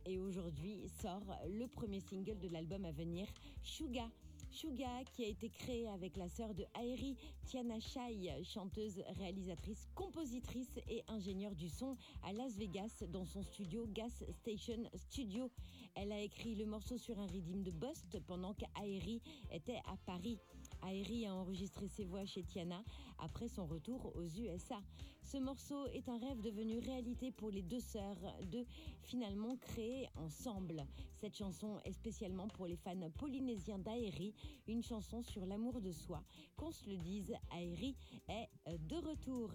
et aujourd'hui sort le premier single de l'album à venir, Suga. Suga, qui a été créé avec la sœur de Aeri, Tiana Shai, chanteuse, réalisatrice, compositrice et ingénieure du son à Las Vegas dans son studio Gas Station Studio. Elle a écrit le morceau sur un rythme de Bust pendant qu'Aeri était à Paris. Aeri a enregistré ses voix chez Tiana après son retour aux USA. Ce morceau est un rêve devenu réalité pour les deux sœurs de finalement créer ensemble. Cette chanson est spécialement pour les fans polynésiens d'Aeri, une chanson sur l'amour de soi. Qu'on se le dise, Aeri est de retour.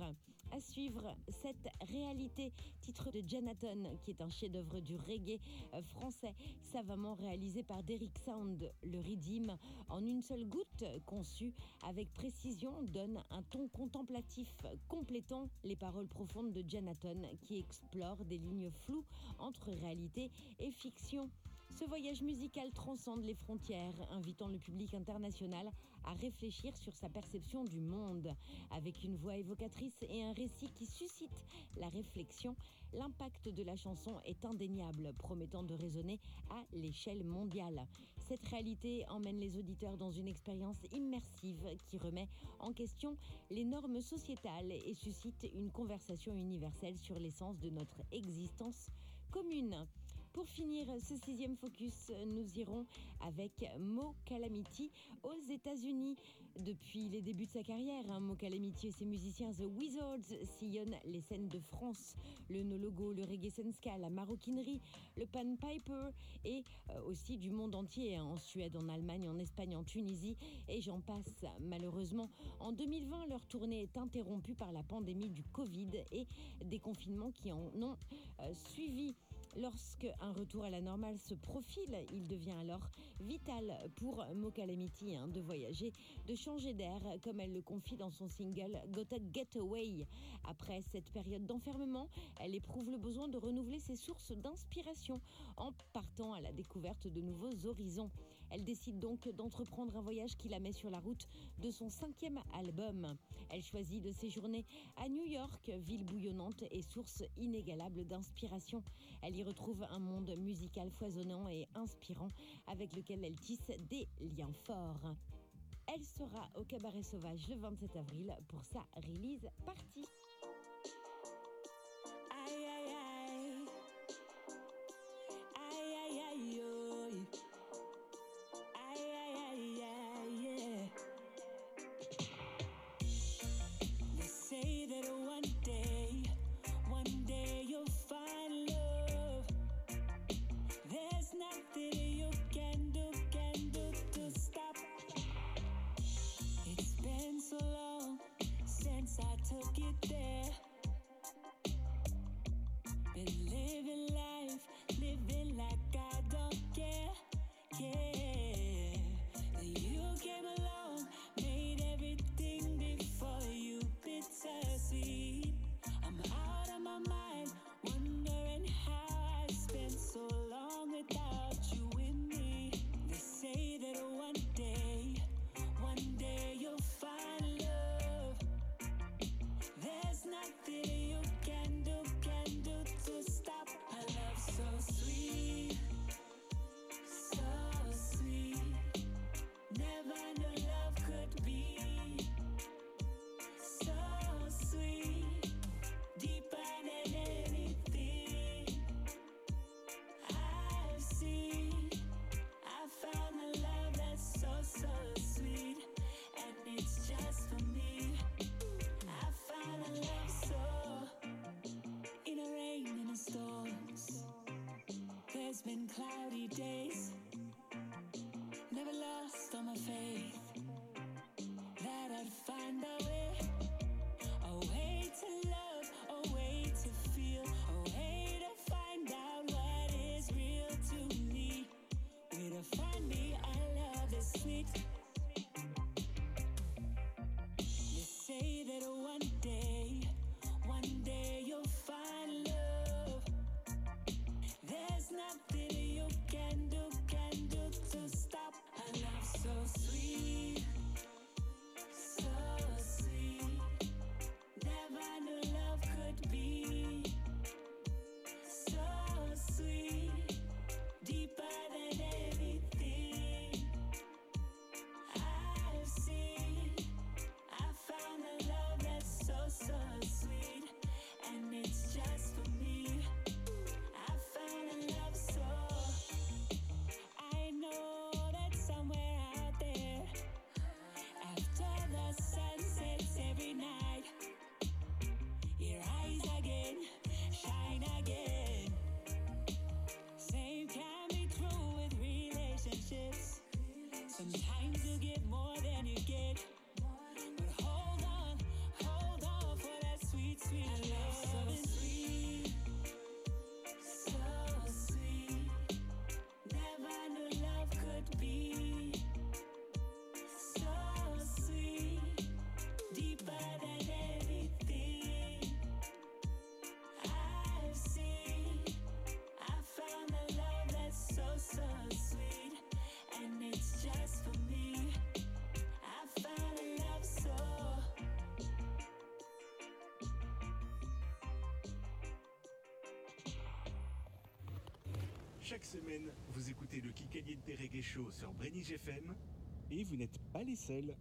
À suivre cette réalité, titre de Janaton, qui est un chef-d'œuvre du reggae euh, français, savamment réalisé par Derrick Sound. Le rythme, en une seule goutte, conçu avec précision, donne un ton contemplatif, complétant les paroles profondes de Janaton, qui explore des lignes floues entre réalité et fiction. Ce voyage musical transcende les frontières, invitant le public international à réfléchir sur sa perception du monde. Avec une voix évocatrice et un récit qui suscite la réflexion, l'impact de la chanson est indéniable, promettant de résonner à l'échelle mondiale. Cette réalité emmène les auditeurs dans une expérience immersive qui remet en question les normes sociétales et suscite une conversation universelle sur l'essence de notre existence commune. Pour finir ce sixième focus, nous irons avec Mo Calamity aux États-Unis. Depuis les débuts de sa carrière, hein, Mo Calamity et ses musiciens The Wizards sillonnent les scènes de France. Le no-logo, le reggae senska, la maroquinerie, le pan piper et euh, aussi du monde entier, hein, en Suède, en Allemagne, en Espagne, en Tunisie et j'en passe. Malheureusement, en 2020, leur tournée est interrompue par la pandémie du Covid et des confinements qui en ont euh, suivi. Lorsque un retour à la normale se profile, il devient alors vital pour Mo Calamity hein, de voyager, de changer d'air, comme elle le confie dans son single Gotta Get Away. Après cette période d'enfermement, elle éprouve le besoin de renouveler ses sources d'inspiration en partant à la découverte de nouveaux horizons. Elle décide donc d'entreprendre un voyage qui la met sur la route de son cinquième album. Elle choisit de séjourner à New York, ville bouillonnante et source inégalable d'inspiration. Elle y retrouve un monde musical foisonnant et inspirant avec lequel elle tisse des liens forts. Elle sera au Cabaret Sauvage le 27 avril pour sa release party. to get there. has been cloudy days. Chaque semaine, vous écoutez le Kikaliente Reggae Show sur Brenige FM et vous n'êtes pas les seuls.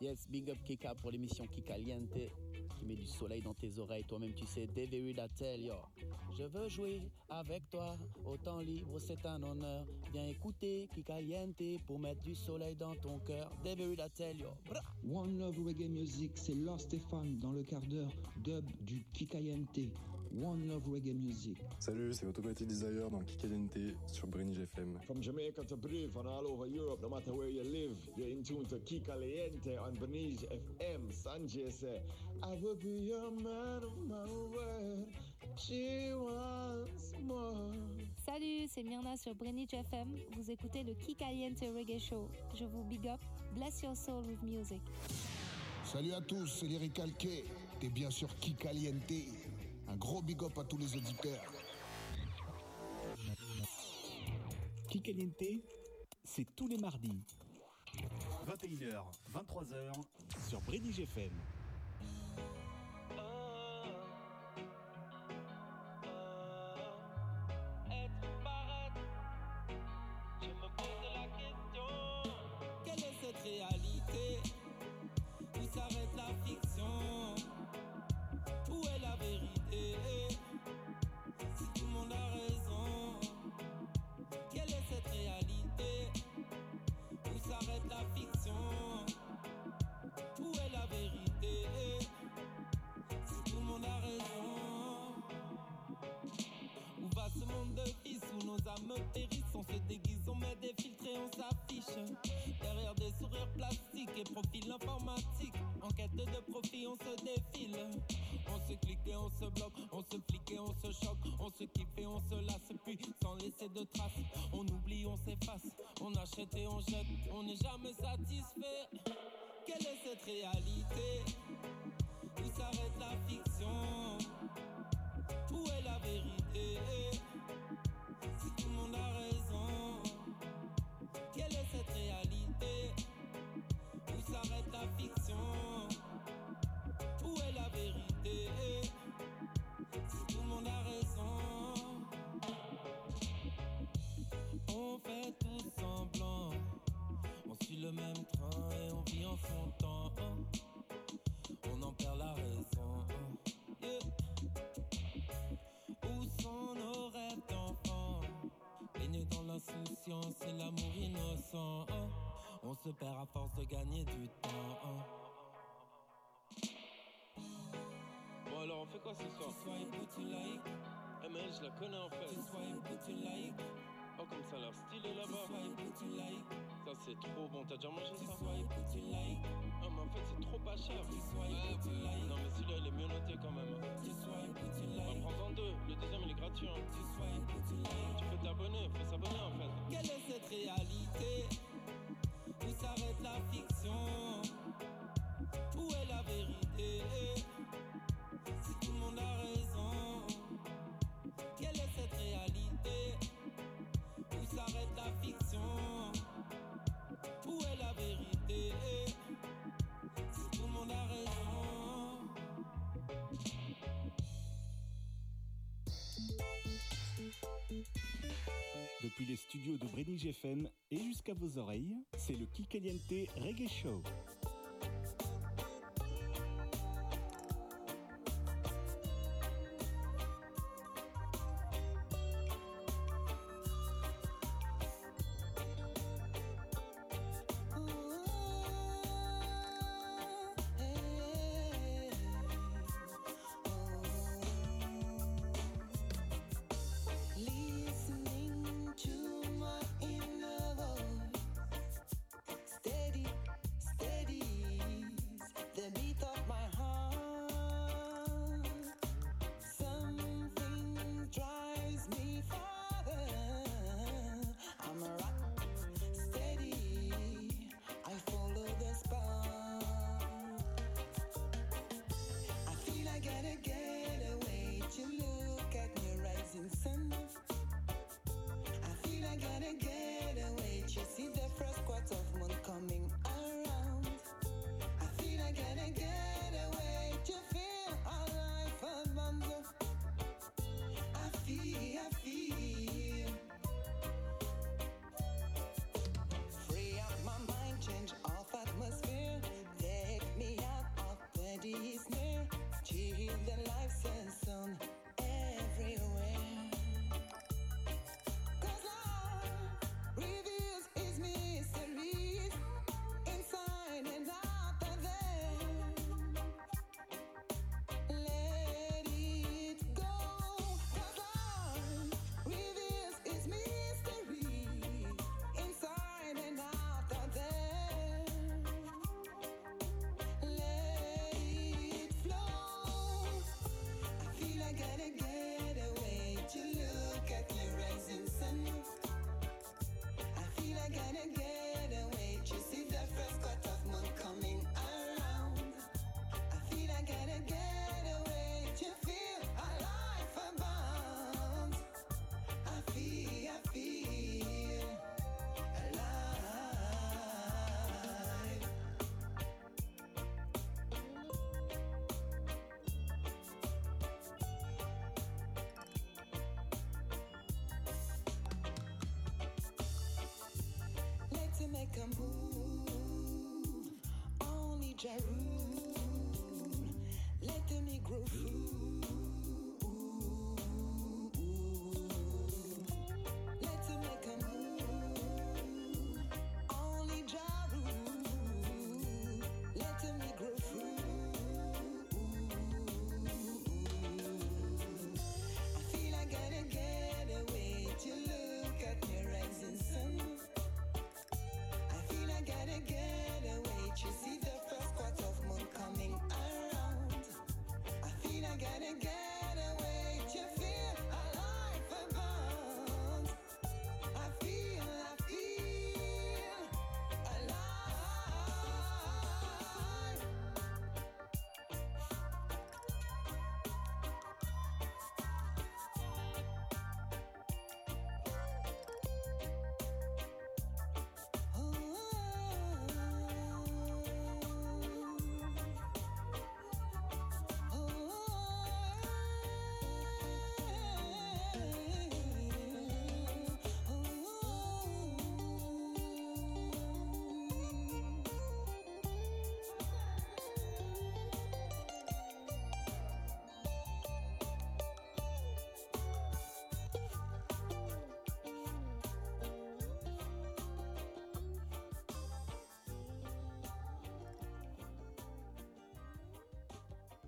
Yes, big up Kika pour l'émission Kikaliente qui met du soleil dans tes oreilles. Toi-même, tu sais, David Attel, yo. Je veux jouer avec toi au temps libre, c'est un honneur. Viens écouter Kikaliente pour mettre du soleil dans ton cœur. David Attel, yo. One Love Reggae Music, c'est Lost Stéphane dans le quart d'heure, dub du Kikaliente. One Love Reggae Music. Salut, c'est Automatic Desire dans Kikadente sur Brinige FM. From Jamaica to Brief and all over Europe, no matter where you live, you're in tune to Kikaliente on Brinige FM. Sanjay said, I will be your man of my word. She wants more. Salut, c'est Myrna sur Brinige FM. Vous écoutez le Kikaliente Reggae Show. Je vous big up. Bless your soul with music. Salut à tous, c'est Lyrical K. T'es bien sûr Kikaliente un gros big up à tous les auditeurs. Kikaliente, c'est tous les mardis. 21h, 23h sur Brédige FM. on fait quoi ce soir Eh mais je la connais en fait. Oh comme ça leur style est là-bas. Ça c'est trop bon, t'as déjà mangé ça? Ah mais en fait c'est trop pas cher. Non mais celui-là il est mieux noté quand même. On va prendre en deux, le deuxième il est gratuit. Hein. Tu peux t'abonner, faut s'abonner en fait. Quelle est cette réalité? Où s'arrête la fiction Depuis les studios de Brénig FM et jusqu'à vos oreilles, c'est le Kikaliente Reggae Show. Let me grow. food.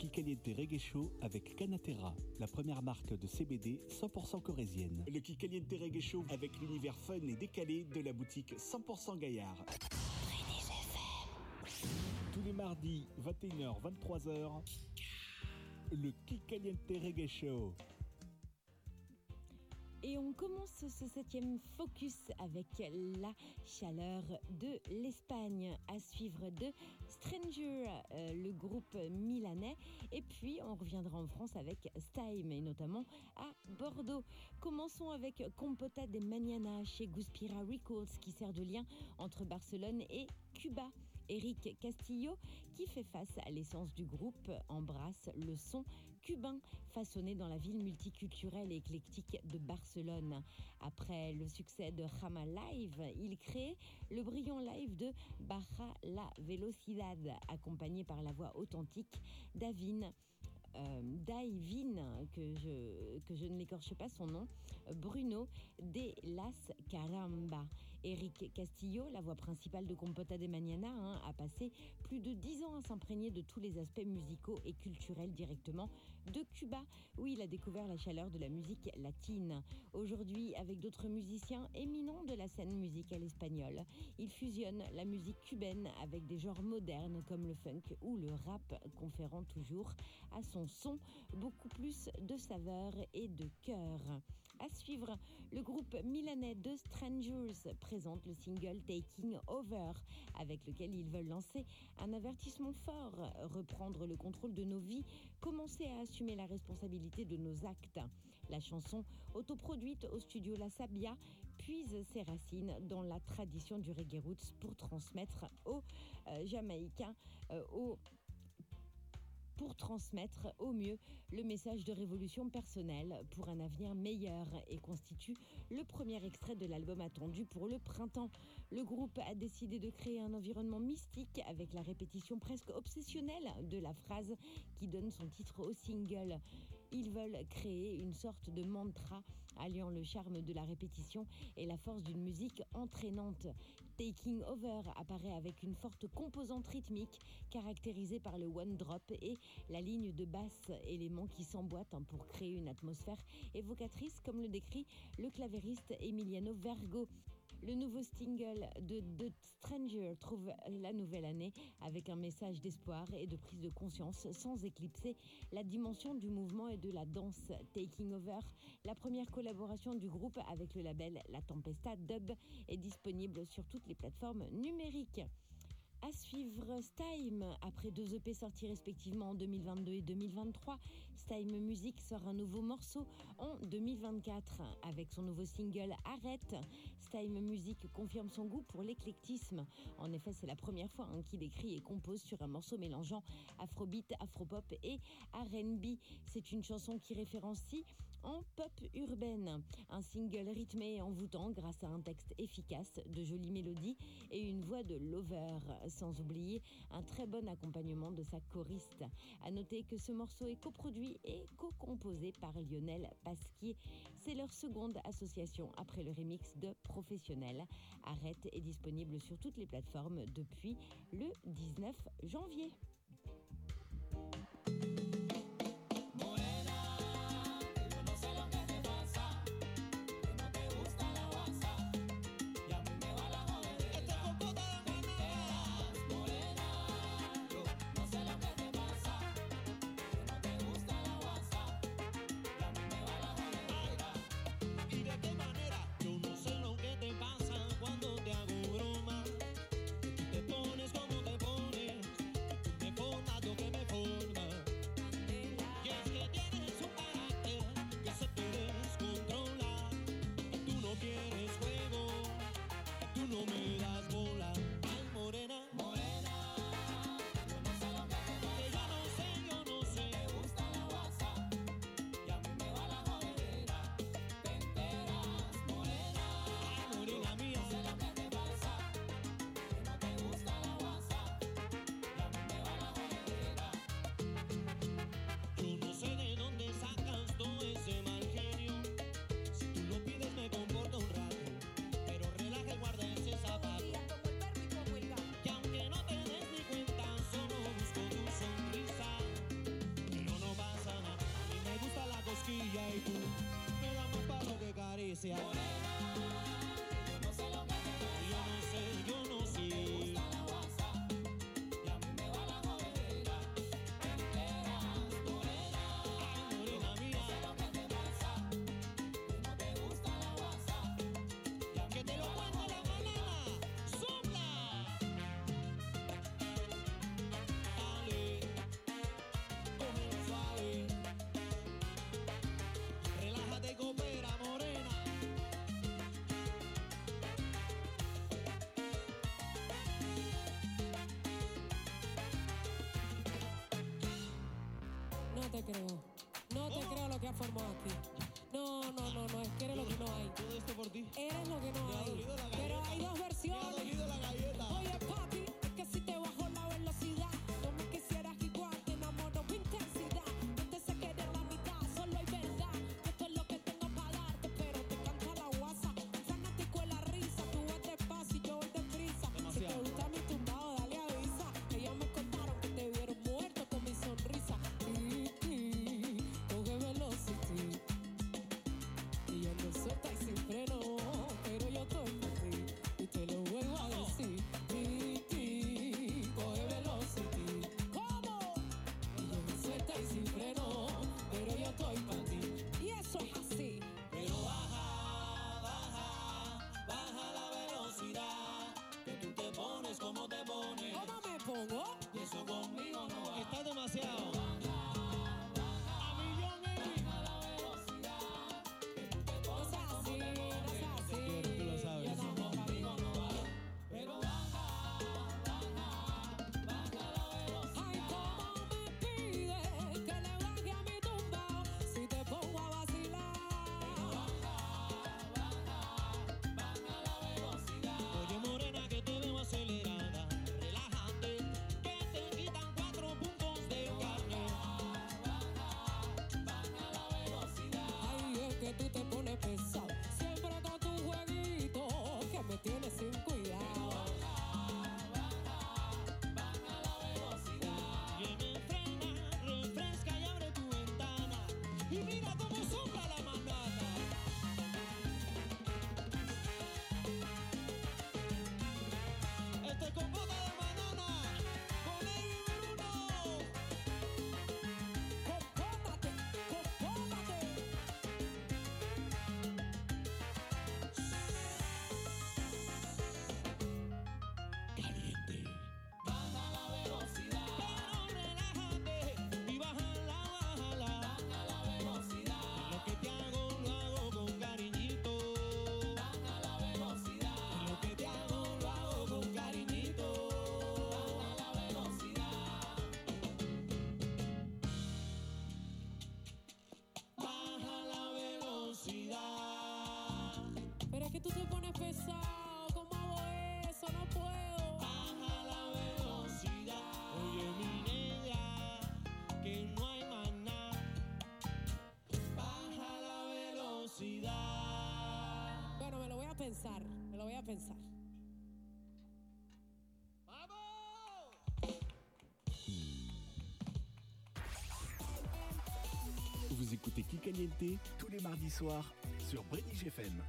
Kikaliente Reggae Show avec Canatera, la première marque de CBD 100% corésienne. Le Kikaliente Reggae Show avec l'univers fun et décalé de la boutique 100% Gaillard. Tous les mardis, 21h-23h, le Kikaliente Reggae Show. Et on commence ce septième focus avec la chaleur de l'Espagne, à suivre de Stranger, euh, le groupe milanais. Et puis on reviendra en France avec Stime, et notamment à Bordeaux. Commençons avec Compota de Mañana chez Guspira Records, qui sert de lien entre Barcelone et Cuba. Eric Castillo, qui fait face à l'essence du groupe, embrasse le son cubain façonné dans la ville multiculturelle et éclectique de Barcelone. Après le succès de Rama Live, il crée le brillant live de Baja la Velocidad, accompagné par la voix authentique d'Avin euh, que je, que ne l'écorche pas son nom, Bruno de las Caramba. Eric Castillo, la voix principale de Compota de Mañana, hein, a passé plus de dix ans à s'imprégner de tous les aspects musicaux et culturels directement de Cuba, où il a découvert la chaleur de la musique latine. Aujourd'hui, avec d'autres musiciens éminents de la scène musicale espagnole, il fusionne la musique cubaine avec des genres modernes comme le funk ou le rap, conférant toujours à son son beaucoup plus de saveur et de cœur. À suivre, le groupe milanais de Strangers présente le single Taking Over, avec lequel ils veulent lancer un avertissement fort, reprendre le contrôle de nos vies, commencer à assumer la responsabilité de nos actes. La chanson, autoproduite au studio La Sabia, puise ses racines dans la tradition du reggae roots pour transmettre aux euh, Jamaïcains, euh, aux pour transmettre au mieux le message de révolution personnelle pour un avenir meilleur et constitue le premier extrait de l'album attendu pour le printemps. Le groupe a décidé de créer un environnement mystique avec la répétition presque obsessionnelle de la phrase qui donne son titre au single. Ils veulent créer une sorte de mantra alliant le charme de la répétition et la force d'une musique entraînante. Taking Over apparaît avec une forte composante rythmique caractérisée par le one drop et la ligne de basse, élément qui s'emboîte pour créer une atmosphère évocatrice comme le décrit le clavériste Emiliano Vergo. Le nouveau single de The Stranger trouve la nouvelle année avec un message d'espoir et de prise de conscience sans éclipser la dimension du mouvement et de la danse. Taking Over, la première collaboration du groupe avec le label La Tempesta Dub, est disponible sur toutes les plateformes numériques. À suivre Stime, après deux EP sortis respectivement en 2022 et 2023, Stime Music sort un nouveau morceau en 2024 avec son nouveau single Arrête. Stime Music confirme son goût pour l'éclectisme. En effet, c'est la première fois hein, qu'il écrit et compose sur un morceau mélangeant afrobeat, afropop et R&B. C'est une chanson qui référencie en pop urbaine. Un single rythmé et envoûtant grâce à un texte efficace, de jolies mélodies et une voix de lover, sans oublier un très bon accompagnement de sa choriste. À noter que ce morceau est coproduit et co-composé par Lionel Pasquier. C'est leur seconde association après le remix de Professionnel. Arrête est disponible sur toutes les plateformes depuis le 19 janvier. gracias. te creo. No te creo lo que has formado aquí. No, no, no, no. Es que eres lo que no hay. Todo esto por ti. Eh, divina pensar, me lo voy a pensar. ¡Vamos! Vous écoutez Qui tous les mardis soirs sur Brédige FM.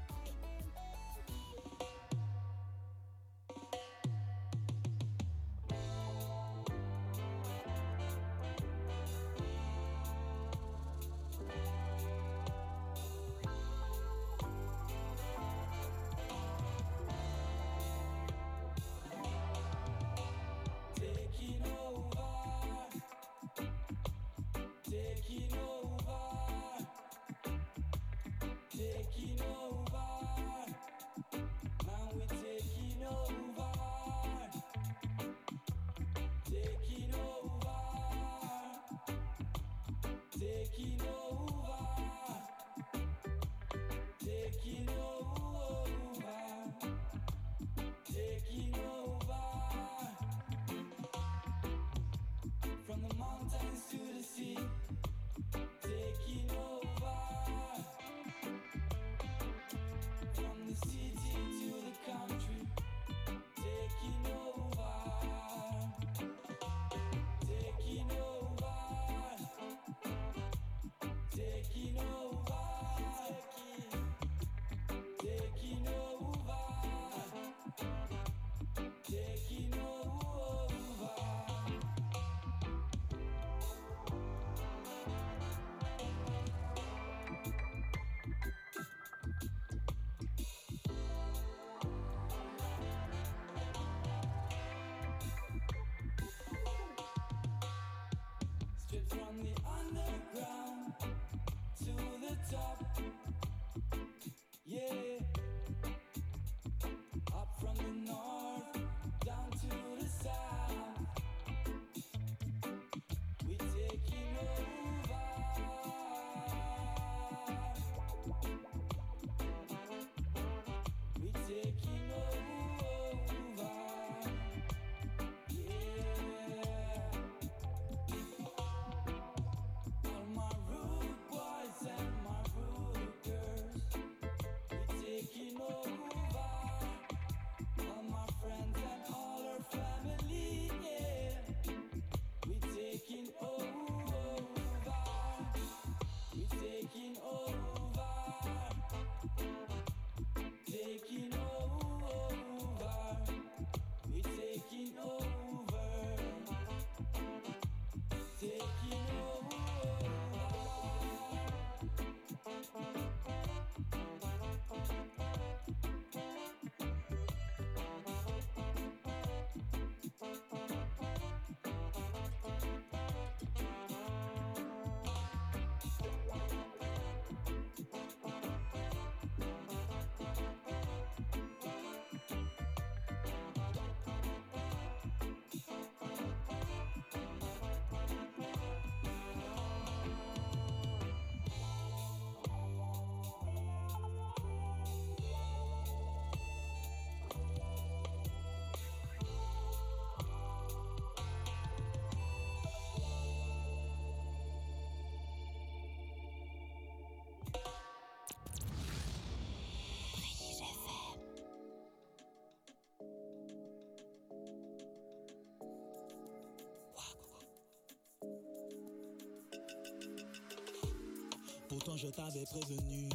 Je t'avais prévenu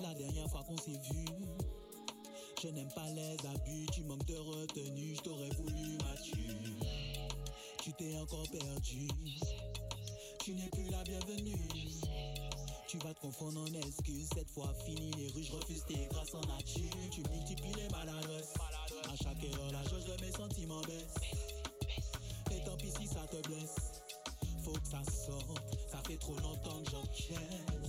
La dernière fois qu'on s'est vu Je n'aime pas les abus Tu manques de retenue Je t'aurais voulu m'attuer Tu t'es encore perdu Tu n'es plus la bienvenue tu vas te confondre en excuses, cette fois fini les rues, je refuse tes grâces en nature. Tu multiplies les maladresses. À chaque erreur, la jauge de mes sentiments baisse. Et tant pis si ça te blesse. Faut que ça sorte, ça fait trop longtemps que j'encaisse.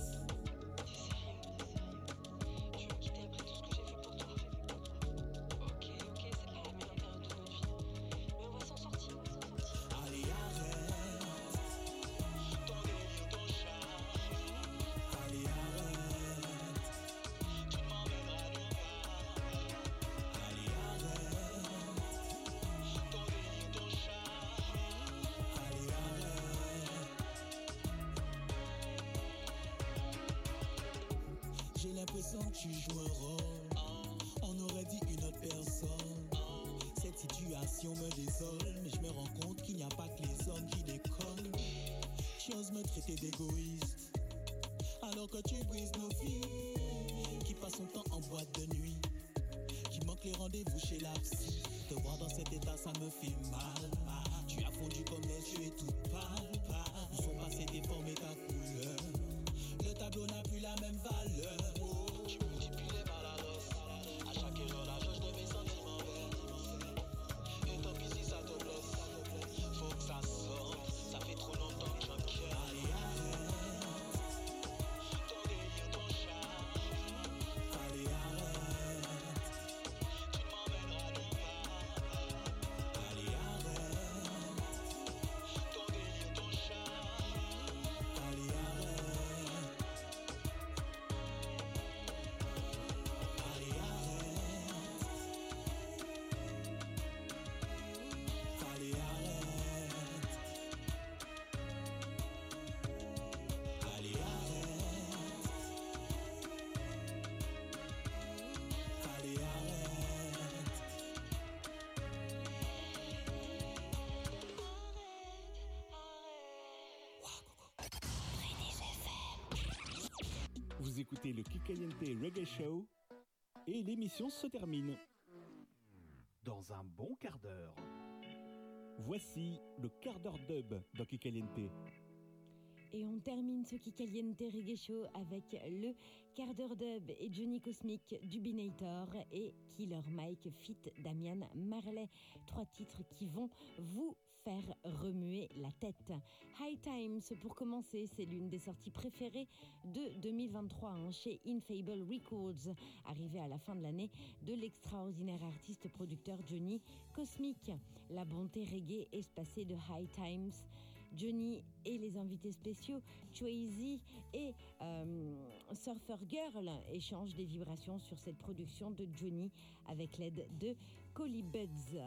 Vous écoutez le Kikaliente Reggae Show et l'émission se termine. Dans un bon quart d'heure. Voici le quart d'heure dub dans Kikaliente. Et on termine ce Kikaliente Reggae Show avec le quart d'heure dub et Johnny Cosmic Dubinator et Killer Mike fit Damian Marley. Trois titres qui vont vous faire remuer la tête. High Times, pour commencer, c'est l'une des sorties préférées de 2023 hein, chez Infable Records, arrivé à la fin de l'année de l'extraordinaire artiste-producteur Johnny Cosmic. La bonté reggae espacée de High Times. Johnny et les invités spéciaux, Tracy et euh, Surfer Girl, échangent des vibrations sur cette production de Johnny avec l'aide de Collie Buds.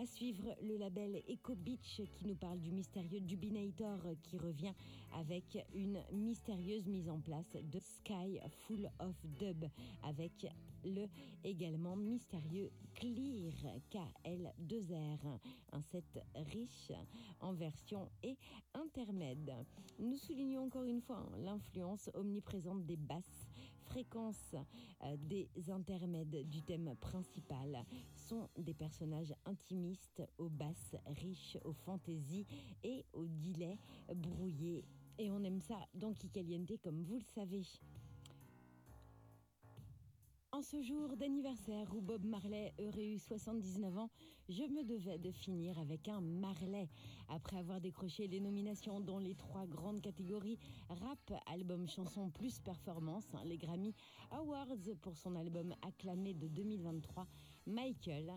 À suivre le label Echo Beach qui nous parle du mystérieux Dubinator qui revient avec une mystérieuse mise en place de Sky Full of Dub avec le également mystérieux Clear KL2R, un set riche en version et intermède. Nous soulignons encore une fois l'influence omniprésente des basses fréquences euh, des intermèdes du thème principal sont des personnages intimistes aux basses riches, aux fantaisies et aux delays brouillés. Et on aime ça dans Kikaliente comme vous le savez. En ce jour d'anniversaire où Bob Marley aurait eu 79 ans, je me devais de finir avec un Marley. Après avoir décroché les nominations dans les trois grandes catégories rap, album, chanson plus performance, hein, les Grammy Awards pour son album acclamé de 2023, Michael.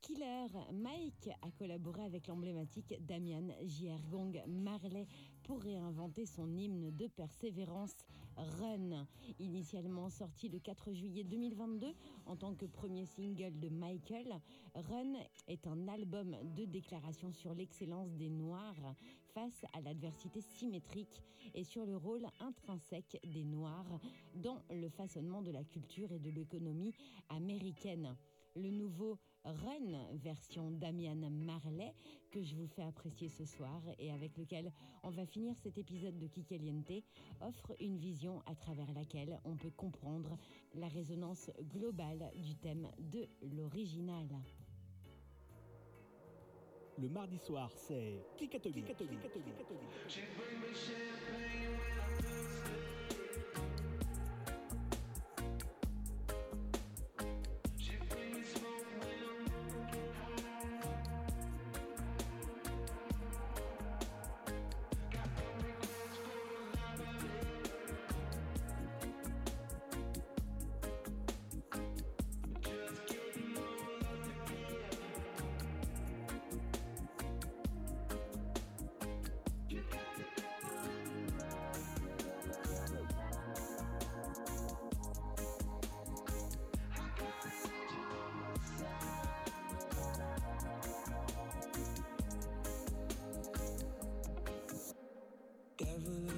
Killer Mike a collaboré avec l'emblématique Damian J.R. Gong Marley pour réinventer son hymne de persévérance Run. Initialement sorti le 4 juillet 2022 en tant que premier single de Michael, Run est un album de déclaration sur l'excellence des Noirs face à l'adversité symétrique et sur le rôle intrinsèque des Noirs dans le façonnement de la culture et de l'économie américaine. Le nouveau Run version Damian Marley que je vous fais apprécier ce soir et avec lequel on va finir cet épisode de Kikaliente offre une vision à travers laquelle on peut comprendre la résonance globale du thème de l'original. Le mardi soir, c'est Kikatelic. never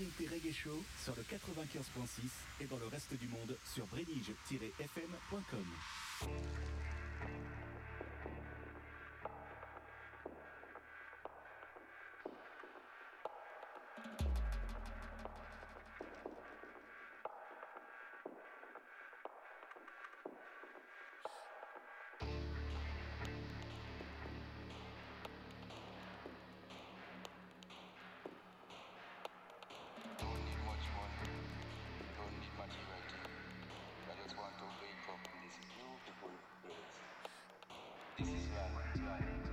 Reggae Show sur le 95.6 et dans le reste du monde sur brenige-fm.com. This is life, life, life,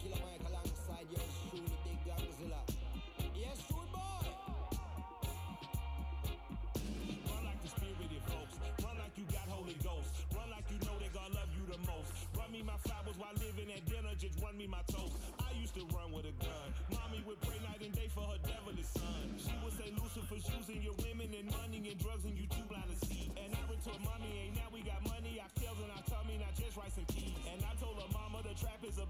Killer Mike alongside Big Gangzilla. Yes, true boy. Run like the spirited folks. Run like you got Holy Ghost. Run like you know that God love you the most. Run me my flowers while living at dinner. Just run me my toast. I used to run with a gun. Mommy would pray night and day for her devilish son. She would say Lucifer's using your women and money and drugs and you too blind to see. And I retort, mommy, ain't now we got money. I kills and I tell me not just rice and peas. And I told her mama the trap is abundant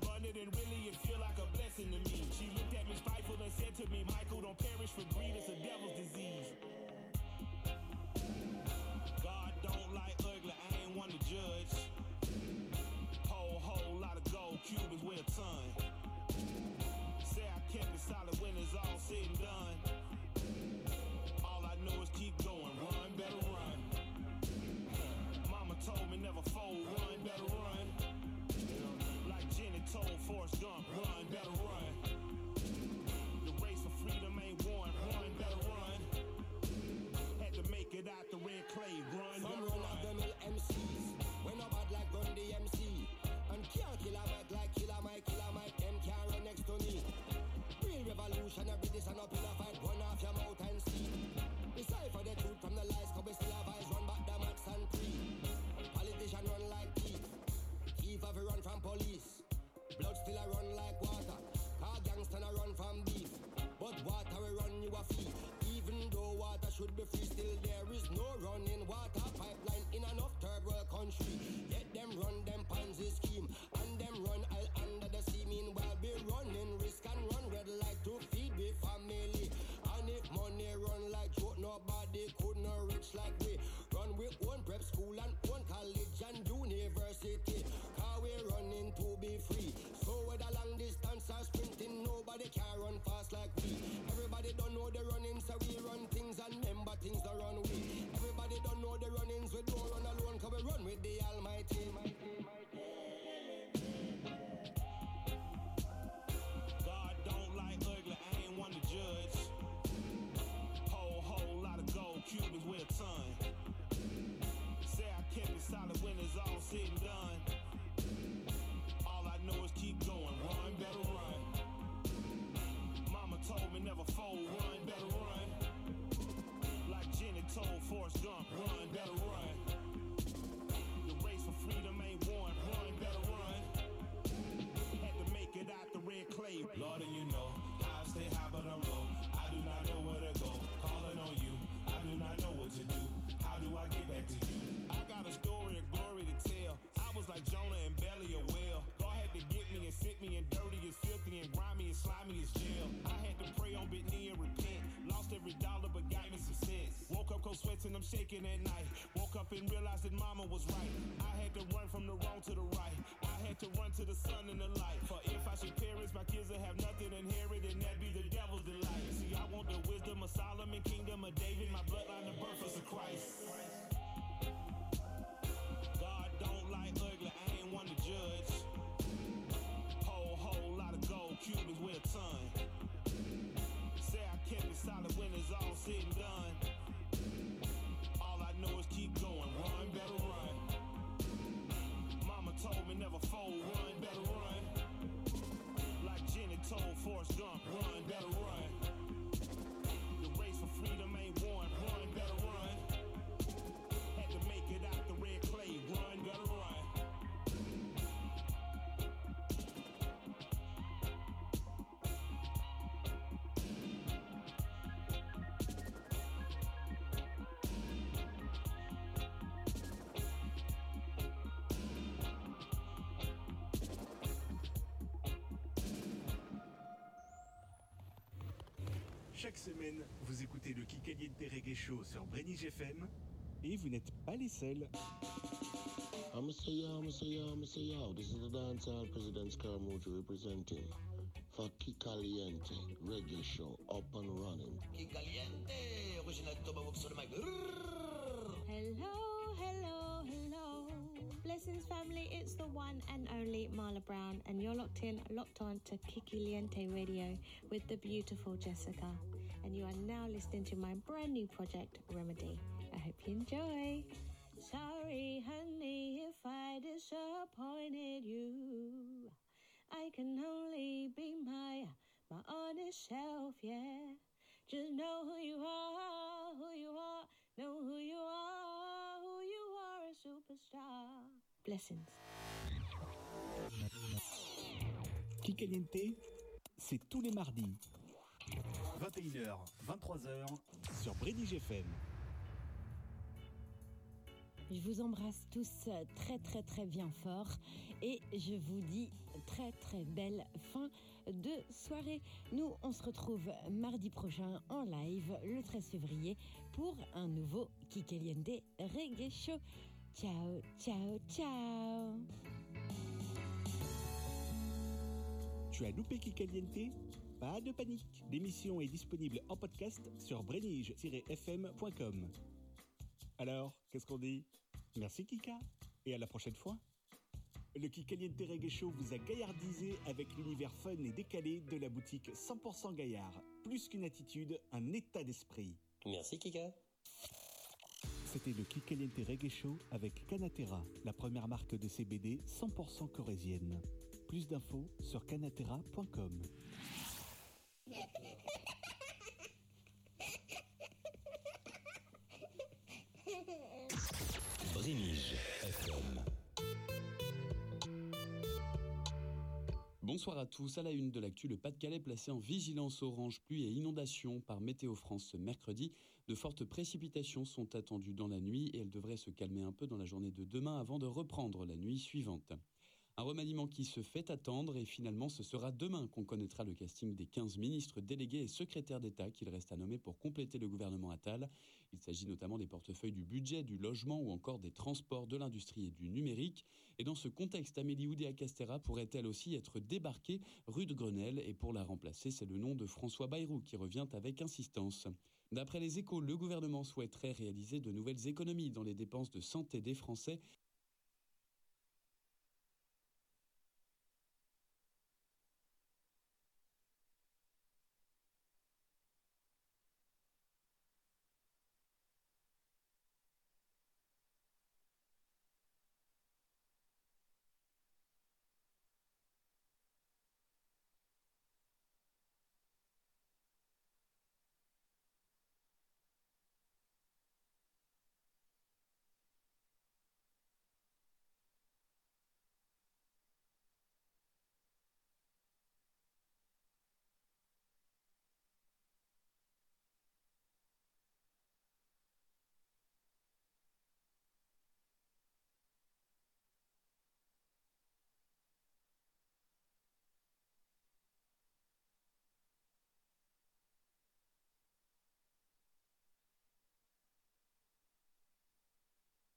Lord, and you know, I stay high, but I'm low. I do not know where to go. Calling on you, I do not know what to do. How do I get back to you? I got a story of glory to tell. I was like Jonah and belly a whale. God had to get me and sit me in dirty as filthy and grimy and slimy as jail. I had to pray on bit knee and repent. Lost every dollar but got me some sense. Woke up cold sweats and I'm shaking at night. Woke up and realized that mama was right. I had to run from the wrong to the right. I had to run to the sun and the light. For if I should perish, kids will have nothing inherited, and that be the devil's delight. See, I want the wisdom of Solomon, kingdom of David, my bloodline, the birth of Christ. Chaque semaine, vous écoutez le Kikaliente Reggae Show sur Brenige FM et vous n'êtes pas les seuls. I'ma say yo, I'ma say yo, I'ma say yo. This is the dancehall president Scaramucci representing for Kikaliente Reggae Show up and running. Caliente, original. Hello, hello, hello. Blessings family, it's the one and only Marla Brown, and you're locked in, locked on to Kikiliente Radio with the beautiful Jessica. And you are now listening to my brand new project, Remedy. I hope you enjoy. Sorry, honey, if I disappointed you. I can only be my my honest self, yeah. Just know who you are, who you are, know who you are, who you are. Blessings. Kikaliente, c'est tous les mardis. 21h, 23h sur Brenige FM. Je vous embrasse tous très très très bien fort et je vous dis très très belle fin de soirée. Nous, on se retrouve mardi prochain en live le 13 février pour un nouveau Kikaliente Reggae Show. Ciao, ciao, ciao Tu as loupé Kikaliente Pas de panique. L'émission est disponible en podcast sur brenige-fm.com. Alors, qu'est-ce qu'on dit? Merci Kika et à la prochaine fois. Le Kikaliente Reggae Show vous a gaillardisé avec l'univers fun et décalé de la boutique 100% Gaillard. Plus qu'une attitude, un état d'esprit. Merci Kika. C'était le Kikaliente Reggae Show avec Canatera, la première marque de CBD 100% corésienne. Plus d'infos sur canatera.com. Bonsoir à tous. À la une de l'actu, le Pas-de-Calais placé en vigilance orange pluie et inondation par Météo France ce mercredi. De fortes précipitations sont attendues dans la nuit et elles devraient se calmer un peu dans la journée de demain avant de reprendre la nuit suivante. Un remaniement qui se fait attendre et finalement ce sera demain qu'on connaîtra le casting des 15 ministres délégués et secrétaires d'État qu'il reste à nommer pour compléter le gouvernement Attal. Il s'agit notamment des portefeuilles du budget, du logement ou encore des transports, de l'industrie et du numérique. Et dans ce contexte, Amélie Oudéa-Castera pourrait-elle aussi être débarquée rue de Grenelle et pour la remplacer, c'est le nom de François Bayrou qui revient avec insistance. D'après les échos, le gouvernement souhaiterait réaliser de nouvelles économies dans les dépenses de santé des Français